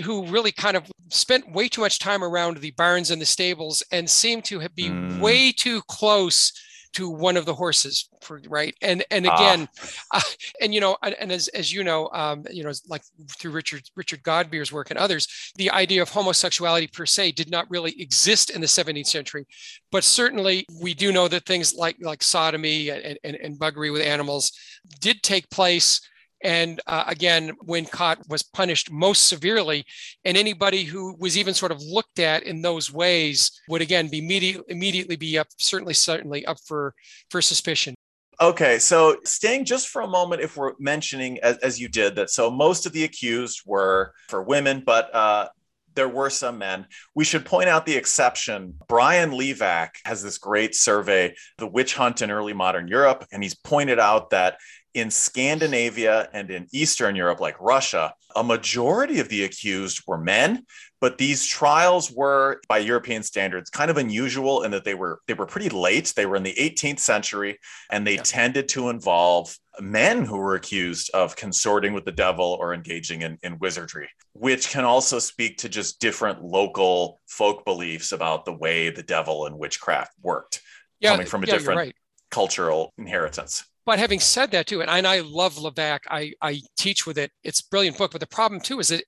who really kind of spent way too much time around the barns and the stables and seemed to be mm. way too close to one of the horses for right and and ah. again ah. [LAUGHS] uh, and you know and, and, as as you know um, you know like through richard richard godbeer's work and others the idea of homosexuality per se did not really exist in the 17th century but certainly we do know that things like like sodomy and, and, and buggery with animals did take place and uh, again, Wincott was punished most severely. And anybody who was even sort of looked at in those ways would again be immediate, immediately be up, certainly, certainly up for, for suspicion. Okay, so staying just for a moment, if we're mentioning, as, as you did, that so most of the accused were for women, but uh, there were some men. We should point out the exception. Brian Levack has this great survey, The Witch Hunt in Early Modern Europe, and he's pointed out that in Scandinavia and in Eastern Europe, like Russia, a majority of the accused were men, but these trials were, by European standards, kind of unusual in that they were they were pretty late. They were in the 18th century, and they yeah. tended to involve men who were accused of consorting with the devil or engaging in, in wizardry, which can also speak to just different local folk beliefs about the way the devil and witchcraft worked, yeah, coming from a yeah, different right. cultural inheritance. But having said that too, and I, and I love Levack, I, I teach with it. It's a brilliant book. But the problem too is that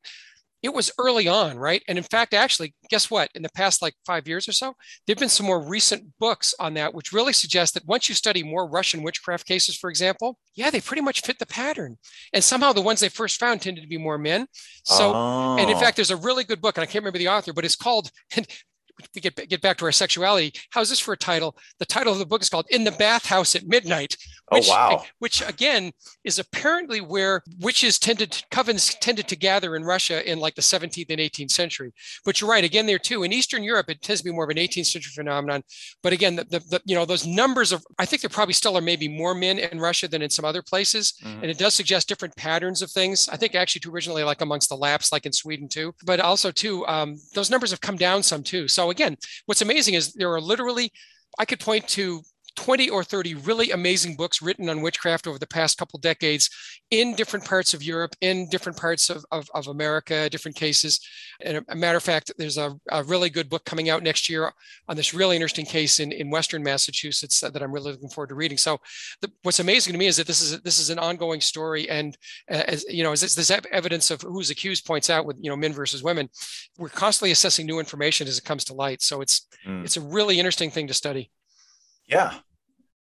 it was early on, right? And in fact, actually, guess what? In the past like five years or so, there've been some more recent books on that, which really suggest that once you study more Russian witchcraft cases, for example, yeah, they pretty much fit the pattern. And somehow the ones they first found tended to be more men. So, oh. and in oh. fact, there's a really good book, and I can't remember the author, but it's called we get get back to our sexuality. How's this for a title? The title of the book is called "In the Bathhouse at Midnight." Oh, which, oh wow! Which again is apparently where witches tended to, covens tended to gather in Russia in like the 17th and 18th century. But you're right. Again, there too in Eastern Europe, it tends to be more of an 18th century phenomenon. But again, the, the, the you know those numbers of I think there probably still are maybe more men in Russia than in some other places, mm-hmm. and it does suggest different patterns of things. I think actually too originally like amongst the Lapps, like in Sweden too, but also too um, those numbers have come down some too. So again, what's amazing is there are literally, I could point to 20 or 30 really amazing books written on witchcraft over the past couple decades in different parts of Europe, in different parts of, of, of America, different cases. And a, matter of fact, there's a, a, really good book coming out next year on this really interesting case in, in Western Massachusetts that I'm really looking forward to reading. So the, what's amazing to me is that this is, this is an ongoing story. And uh, as you know, as this, this evidence of who's accused points out with, you know, men versus women, we're constantly assessing new information as it comes to light. So it's, mm. it's a really interesting thing to study. Yeah.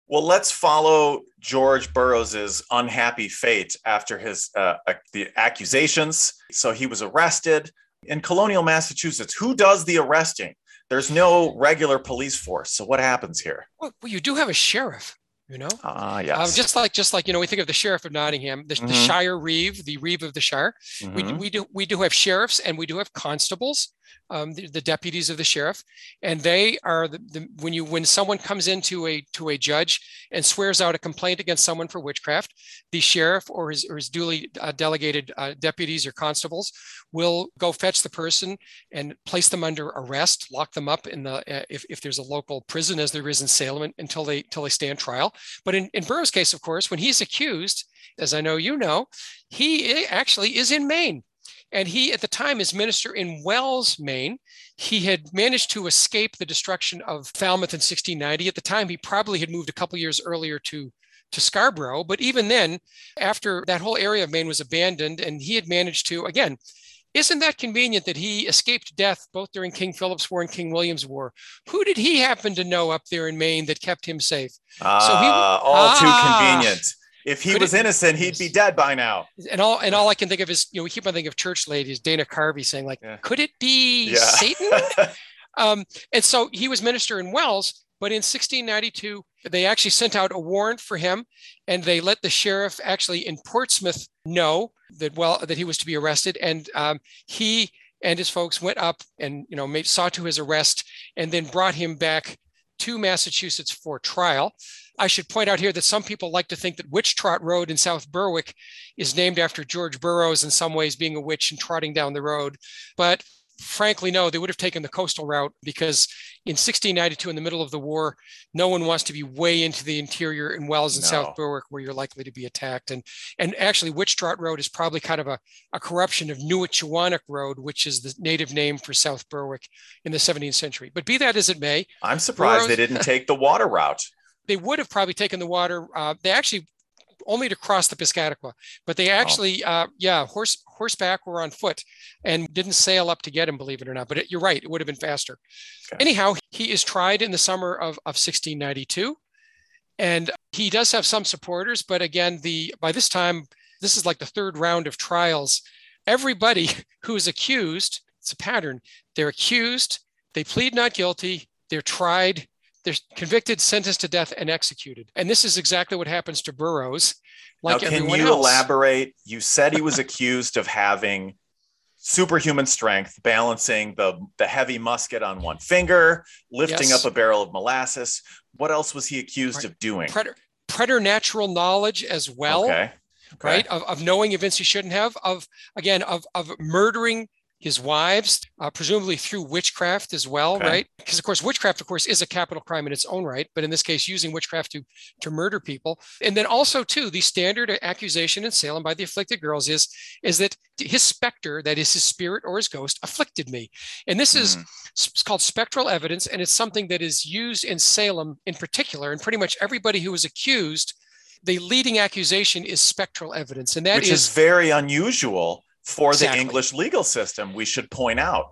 Well, let's follow George Burroughs's unhappy fate after his uh, the accusations. So he was arrested in colonial Massachusetts. Who does the arresting? There's no regular police force. So what happens here? Well, you do have a sheriff you know ah yes um, just like just like you know we think of the sheriff of nottingham the, mm-hmm. the shire reeve the reeve of the shire mm-hmm. we, we do we do have sheriffs and we do have constables um, the, the, deputies of the sheriff, and they are the, the, when you when someone comes into a to a judge and swears out a complaint against someone for witchcraft, the sheriff or his, or his duly uh, delegated uh, deputies or constables will go fetch the person and place them under arrest, lock them up in the uh, if, if there's a local prison as there is in Salem until they until they stand trial. But in, in Burroughs' case, of course, when he's accused, as I know you know, he actually is in Maine. And he, at the time, is minister in Wells, Maine. He had managed to escape the destruction of Falmouth in 1690. At the time, he probably had moved a couple years earlier to, to Scarborough. But even then, after that whole area of Maine was abandoned, and he had managed to, again, isn't that convenient that he escaped death both during King Philip's War and King William's War? Who did he happen to know up there in Maine that kept him safe? Ah, so he, all ah, too convenient if he was it, innocent, he'd be dead by now. And all and all I can think of is, you know, we keep on thinking of church ladies, Dana Carvey saying, like, yeah. could it be yeah. Satan? [LAUGHS] um, and so he was minister in Wells, but in 1692, they actually sent out a warrant for him, and they let the sheriff actually in Portsmouth know that well that he was to be arrested, and um, he and his folks went up and you know made, saw to his arrest, and then brought him back to Massachusetts for trial. I should point out here that some people like to think that Witch Trot Road in South Berwick is named after George Burroughs in some ways being a witch and trotting down the road. But frankly, no, they would have taken the coastal route because in 1692, in the middle of the war, no one wants to be way into the interior in Wells and no. South Berwick where you're likely to be attacked. And and actually, Witch Trot Road is probably kind of a, a corruption of Newitchewanick Road, which is the native name for South Berwick in the 17th century. But be that as it may, I'm surprised they didn't take the water route. [LAUGHS] They would have probably taken the water. Uh, they actually only to cross the Piscataqua, but they actually, oh. uh, yeah, horse horseback or on foot, and didn't sail up to get him, believe it or not. But it, you're right, it would have been faster. Okay. Anyhow, he is tried in the summer of, of 1692, and he does have some supporters, but again, the by this time, this is like the third round of trials. Everybody [LAUGHS] who is accused, it's a pattern. They're accused, they plead not guilty, they're tried, they're convicted, sentenced to death, and executed. And this is exactly what happens to Burroughs. Like now, can you else. elaborate? You said he was [LAUGHS] accused of having superhuman strength, balancing the, the heavy musket on one finger, lifting yes. up a barrel of molasses. What else was he accused right. of doing? Preter, preternatural knowledge as well. Okay. okay. Right. Of, of knowing events he shouldn't have, of again, of, of murdering his wives, uh, presumably through witchcraft as well, okay. right? Because of course, witchcraft, of course, is a capital crime in its own right, but in this case, using witchcraft to to murder people. And then also, too, the standard accusation in Salem by the afflicted girls is is that his specter, that is his spirit or his ghost, afflicted me. And this mm. is it's called spectral evidence, and it's something that is used in Salem in particular, and pretty much everybody who was accused. The leading accusation is spectral evidence, and that Which is, is very unusual for exactly. the English legal system, we should point out.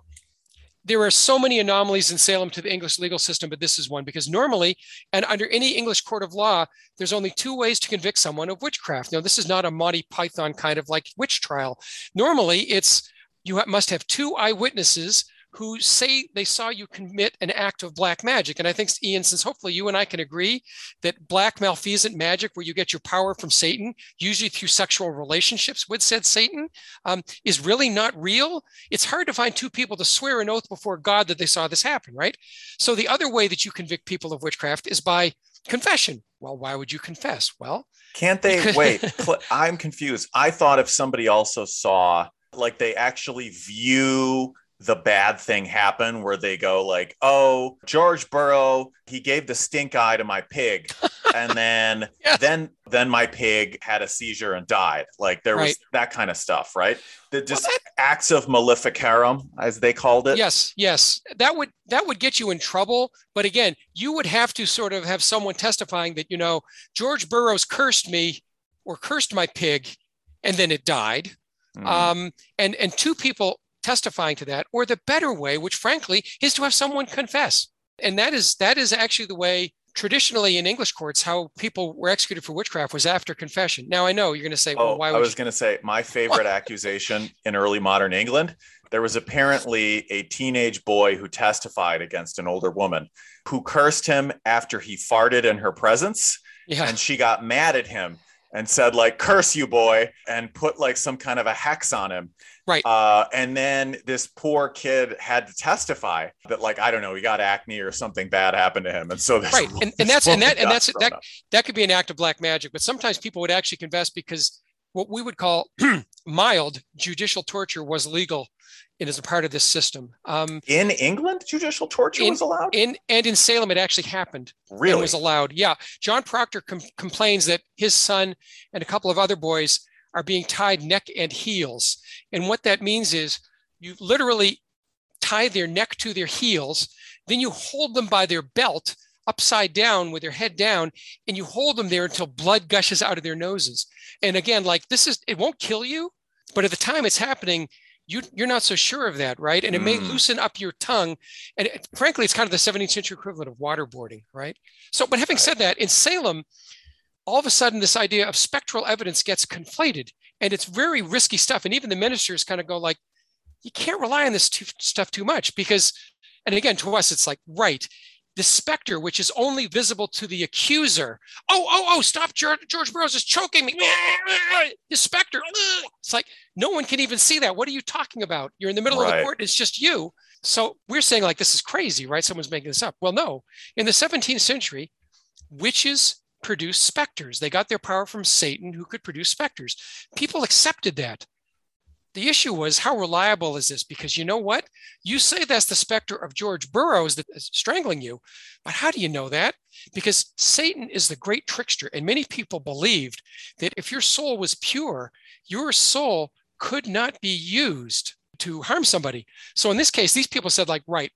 There are so many anomalies in Salem to the English legal system, but this is one because normally, and under any English court of law, there's only two ways to convict someone of witchcraft. Now, this is not a Monty Python kind of like witch trial. Normally, it's you must have two eyewitnesses who say they saw you commit an act of black magic. And I think, Ian, since hopefully you and I can agree that black malfeasant magic, where you get your power from Satan, usually through sexual relationships with said Satan, um, is really not real. It's hard to find two people to swear an oath before God that they saw this happen, right? So the other way that you convict people of witchcraft is by confession. Well, why would you confess? Well, can't they wait? [LAUGHS] I'm confused. I thought if somebody also saw, like, they actually view the bad thing happen where they go like, "Oh, George Burrow, he gave the stink eye to my pig." [LAUGHS] and then yes. then then my pig had a seizure and died. Like there right. was that kind of stuff, right? The just well, that, acts of maleficarum as they called it. Yes, yes. That would that would get you in trouble, but again, you would have to sort of have someone testifying that, you know, George Burroughs cursed me or cursed my pig and then it died. Mm. Um, and and two people testifying to that or the better way which frankly is to have someone confess and that is that is actually the way traditionally in english courts how people were executed for witchcraft was after confession now i know you're going to say well oh, why i was going to say my favorite [LAUGHS] accusation in early modern england there was apparently a teenage boy who testified against an older woman who cursed him after he farted in her presence yeah. and she got mad at him and said like curse you boy and put like some kind of a hex on him. Right. Uh, and then this poor kid had to testify that like i don't know he got acne or something bad happened to him. And so right. [LAUGHS] And, and that's and that and that's that that could be an act of black magic but sometimes people would actually confess because what we would call [CLEARS THROAT] mild judicial torture was legal and as a part of this system. Um, in England, judicial torture in, was allowed. In and in Salem, it actually happened. Really, was allowed. Yeah, John Proctor com- complains that his son and a couple of other boys are being tied neck and heels, and what that means is you literally tie their neck to their heels, then you hold them by their belt upside down with their head down and you hold them there until blood gushes out of their noses and again like this is it won't kill you but at the time it's happening you, you're not so sure of that, right? And it may mm. loosen up your tongue. And it, frankly, it's kind of the 17th century equivalent of waterboarding, right? So, but having said that, in Salem, all of a sudden this idea of spectral evidence gets conflated and it's very risky stuff. And even the ministers kind of go like, you can't rely on this too, stuff too much because, and again, to us, it's like, right, the specter, which is only visible to the accuser. Oh, oh, oh, stop. George, George Burroughs is choking me. [LAUGHS] The specter. It's like no one can even see that. What are you talking about? You're in the middle right. of the court. It's just you. So we're saying, like, this is crazy, right? Someone's making this up. Well, no. In the 17th century, witches produced specters. They got their power from Satan, who could produce specters. People accepted that. The issue was how reliable is this? Because you know what? You say that's the specter of George Burroughs that is strangling you, but how do you know that? Because Satan is the great trickster, and many people believed that if your soul was pure, your soul could not be used to harm somebody. So in this case, these people said, like, right,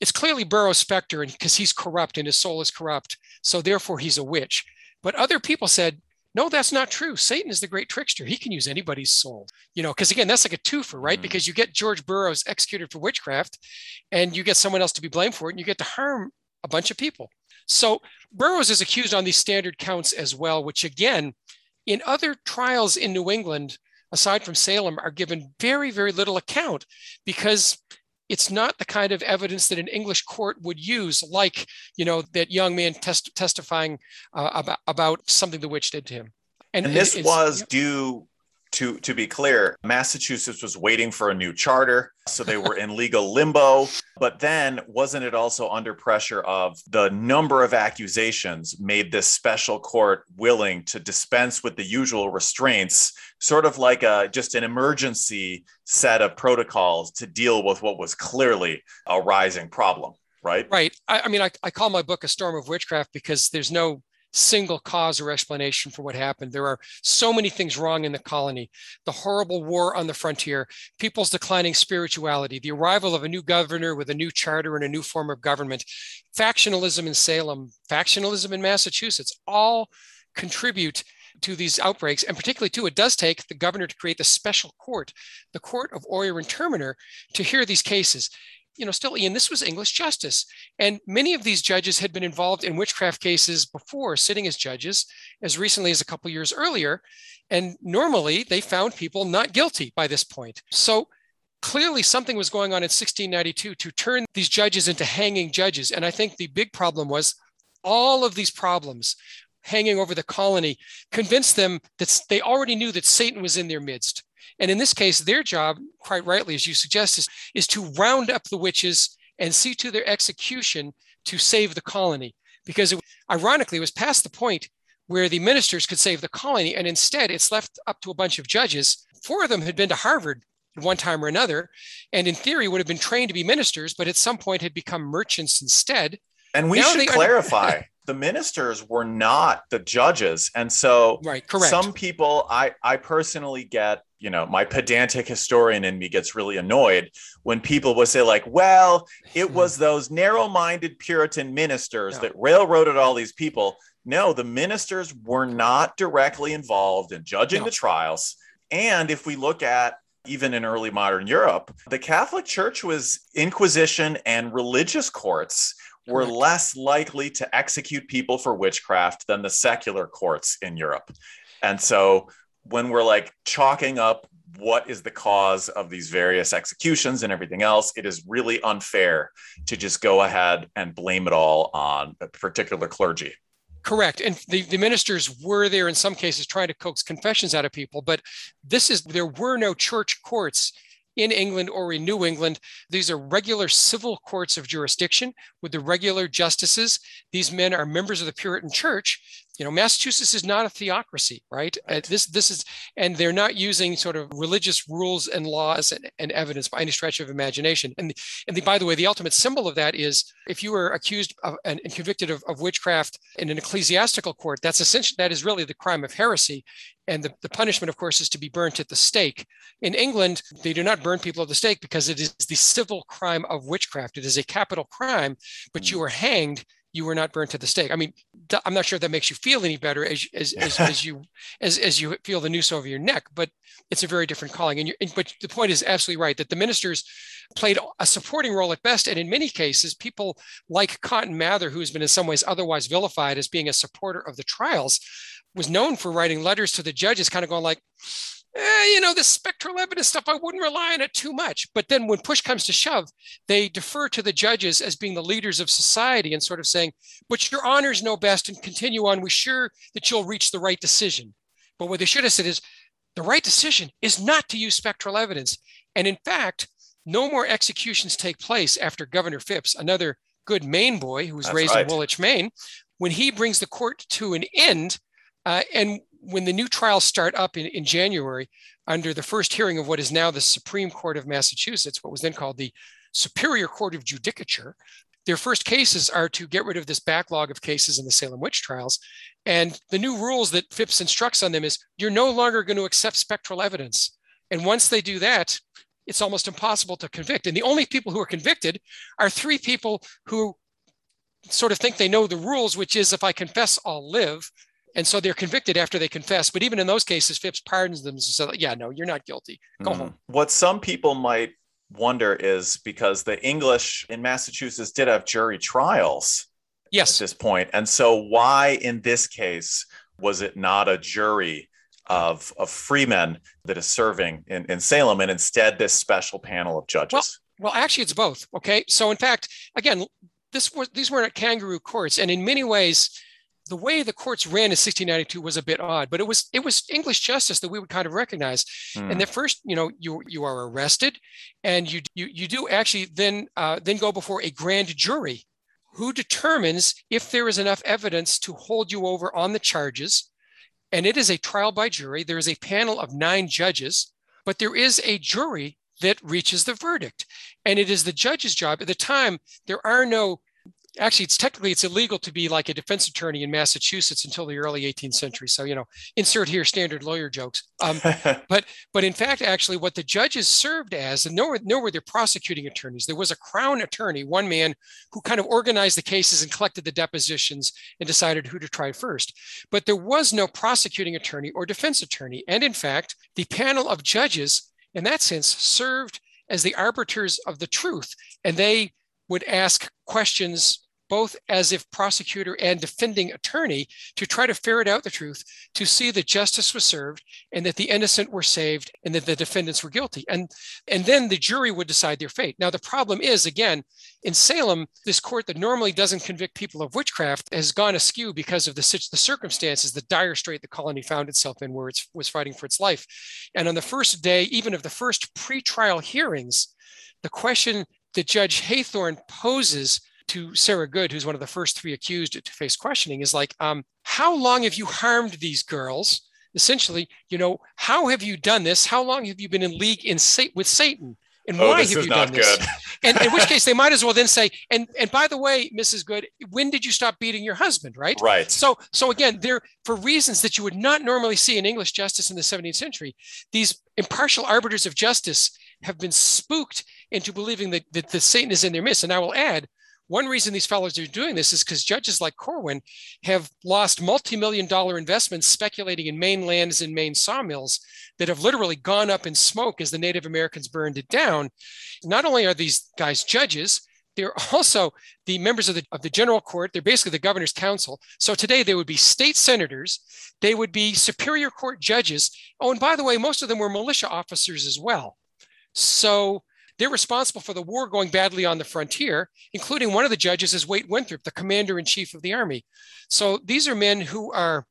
it's clearly Burroughs' specter, and because he's corrupt and his soul is corrupt, so therefore he's a witch. But other people said, no, that's not true. Satan is the great trickster. He can use anybody's soul, you know, because again, that's like a twofer, right? Mm-hmm. Because you get George Burroughs executed for witchcraft and you get someone else to be blamed for it and you get to harm a bunch of people. So Burroughs is accused on these standard counts as well, which again, in other trials in New England, aside from Salem, are given very, very little account because it's not the kind of evidence that an English court would use, like you know that young man test, testifying uh, about about something the witch did to him. And, and this was due to to be clear, Massachusetts was waiting for a new charter, so they were in legal limbo. But then, wasn't it also under pressure of the number of accusations made this special court willing to dispense with the usual restraints, sort of like a just an emergency set of protocols to deal with what was clearly a rising problem? Right. Right. I, I mean, I, I call my book a storm of witchcraft because there's no single cause or explanation for what happened. There are so many things wrong in the colony the horrible war on the frontier, people's declining spirituality, the arrival of a new governor with a new charter and a new form of government, factionalism in Salem, factionalism in Massachusetts, all contribute to these outbreaks. And particularly, too, it does take the governor to create the special court, the court of Oyer and Terminer, to hear these cases you know, still, Ian, this was English justice. And many of these judges had been involved in witchcraft cases before, sitting as judges as recently as a couple years earlier. And normally they found people not guilty by this point. So clearly something was going on in 1692 to turn these judges into hanging judges. And I think the big problem was all of these problems hanging over the colony convinced them that they already knew that Satan was in their midst. And in this case, their job, quite rightly, as you suggest, is, is to round up the witches and see to their execution to save the colony. Because it, ironically, it was past the point where the ministers could save the colony. And instead, it's left up to a bunch of judges. Four of them had been to Harvard at one time or another, and in theory would have been trained to be ministers, but at some point had become merchants instead. And we now should clarify [LAUGHS] the ministers were not the judges. And so right, correct. some people I I personally get, you know, my pedantic historian in me gets really annoyed when people would say like, well, it [LAUGHS] was those narrow-minded Puritan ministers that railroaded all these people. No, the ministers were not directly involved in judging no. the trials. And if we look at even in early modern Europe, the Catholic Church was inquisition and religious courts were less likely to execute people for witchcraft than the secular courts in Europe. And so when we're like chalking up what is the cause of these various executions and everything else, it is really unfair to just go ahead and blame it all on a particular clergy. Correct. And the, the ministers were there in some cases trying to coax confessions out of people, but this is there were no church courts in England or in New England. These are regular civil courts of jurisdiction with the regular justices. These men are members of the Puritan Church. You know, Massachusetts is not a theocracy, right? Uh, right. Uh, this this is, and they're not using sort of religious rules and laws and, and evidence by any stretch of imagination. And and the, by the way, the ultimate symbol of that is if you were accused of and, convicted of, of witchcraft in an ecclesiastical court, that's essentially that is really the crime of heresy. And the, the punishment, of course, is to be burnt at the stake. In England, they do not burn people at the stake because it is the civil crime of witchcraft. It is a capital crime, but you hmm. are hanged you were not burnt to the stake. I mean, I'm not sure that makes you feel any better as as, [LAUGHS] as, as, you as, as you feel the noose over your neck, but it's a very different calling. And, and but the point is absolutely right that the ministers played a supporting role at best, and in many cases, people like Cotton Mather, who's been in some ways otherwise vilified as being a supporter of the trials, was known for writing letters to the judges, kind of going like, eh, you know, the spectral evidence stuff, I wouldn't rely on it too much. But then when push comes to shove, they defer to the judges as being the leaders of society and sort of saying, but your honors know best and continue on. We're sure that you'll reach the right decision. But what they should have said is the right decision is not to use spectral evidence. And in fact, no more executions take place after Governor Phips, another good Maine boy who was That's raised right. in Woolwich, Maine. When he brings the court to an end, uh, and when the new trials start up in, in January, under the first hearing of what is now the Supreme Court of Massachusetts, what was then called the Superior Court of Judicature, their first cases are to get rid of this backlog of cases in the Salem witch trials. And the new rules that Phips instructs on them is you're no longer going to accept spectral evidence. And once they do that, it's almost impossible to convict. And the only people who are convicted are three people who sort of think they know the rules, which is if I confess, I'll live. And so they're convicted after they confess. But even in those cases, Phips pardons them and says, yeah, no, you're not guilty. Go mm. home. What some people might wonder is because the English in Massachusetts did have jury trials yes. at this point. And so why in this case was it not a jury of, of freemen that is serving in, in Salem and instead this special panel of judges? Well, well, actually it's both. Okay. So in fact, again, this was these were not kangaroo courts. And in many ways, the way the courts ran in 1692 was a bit odd, but it was it was English justice that we would kind of recognize. Mm. And the first, you know, you you are arrested, and you you you do actually then uh, then go before a grand jury, who determines if there is enough evidence to hold you over on the charges, and it is a trial by jury. There is a panel of nine judges, but there is a jury that reaches the verdict, and it is the judge's job. At the time, there are no actually it's technically it's illegal to be like a defense attorney in massachusetts until the early 18th century. So you know insert here standard lawyer jokes. Um, [LAUGHS] but but in fact actually what the judges served as and nor, nor were there prosecuting attorneys. There was a crown attorney one man who kind of organized the cases and collected the depositions and decided who to try first. But there was no prosecuting attorney or defense attorney. And in fact the panel of judges in that sense served as the arbiters of the truth. And they would ask questions both as if prosecutor and defending attorney to try to ferret out the truth to see that justice was served and that the innocent were saved and that the defendants were guilty. And and then the jury would decide their fate. Now the problem is again in salem this court that normally doesn't convict people of witchcraft has gone askew because of the, the circumstances the dire strait the colony found itself in where it was fighting for its life. And on the first day even of the first pre-trial hearings the question that Judge Hathorne poses to Sarah Good, who's one of the first three accused to face questioning, is like, um, how long have you harmed these girls? Essentially, you know, how have you done this? How long have you been in league in with Satan? And oh, why have you done this? [LAUGHS] and in which case, they might as well then say, and and by the way, Mrs. Good, when did you stop beating your husband? Right. Right. So so again, there for reasons that you would not normally see in English justice in the 17th century, these impartial arbiters of justice have been spooked into believing that, that the Satan is in their midst. And I will add, one reason these fellows are doing this is because judges like Corwin have lost multi-million dollar investments speculating in Maine lands and Maine sawmills that have literally gone up in smoke as the Native Americans burned it down. Not only are these guys judges, they're [LAUGHS] also the members of the, of the general court. They're basically the governor's council. So today they would be state senators. They would be superior court judges. Oh, and by the way, most of them were militia officers as well. So they're responsible for the war going badly on the frontier, including one of the judges is Wait Winthrop, the commander in chief of the army. So these are men who are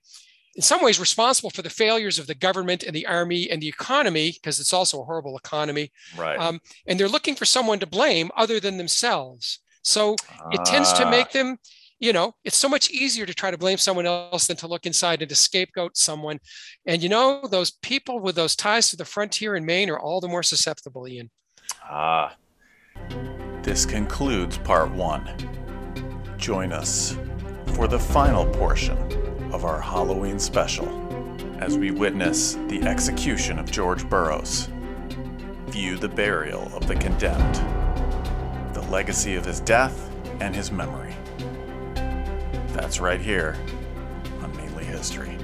in some ways responsible for the failures of the government and the army and the economy, because it's also a horrible economy. Right. Um, and they're looking for someone to blame other than themselves. So it tends to make ah. them, you know, it's so much easier to try to blame someone else than to look inside and to scapegoat someone. And you know, those people with those ties to the frontier in Maine are all the more susceptible, Ian. Ah. This concludes part one. Join us for the final portion of our Halloween special as we witness the execution of George Burroughs, view the burial of the condemned, the legacy of his death, and his memory. That's right here on Mainly History.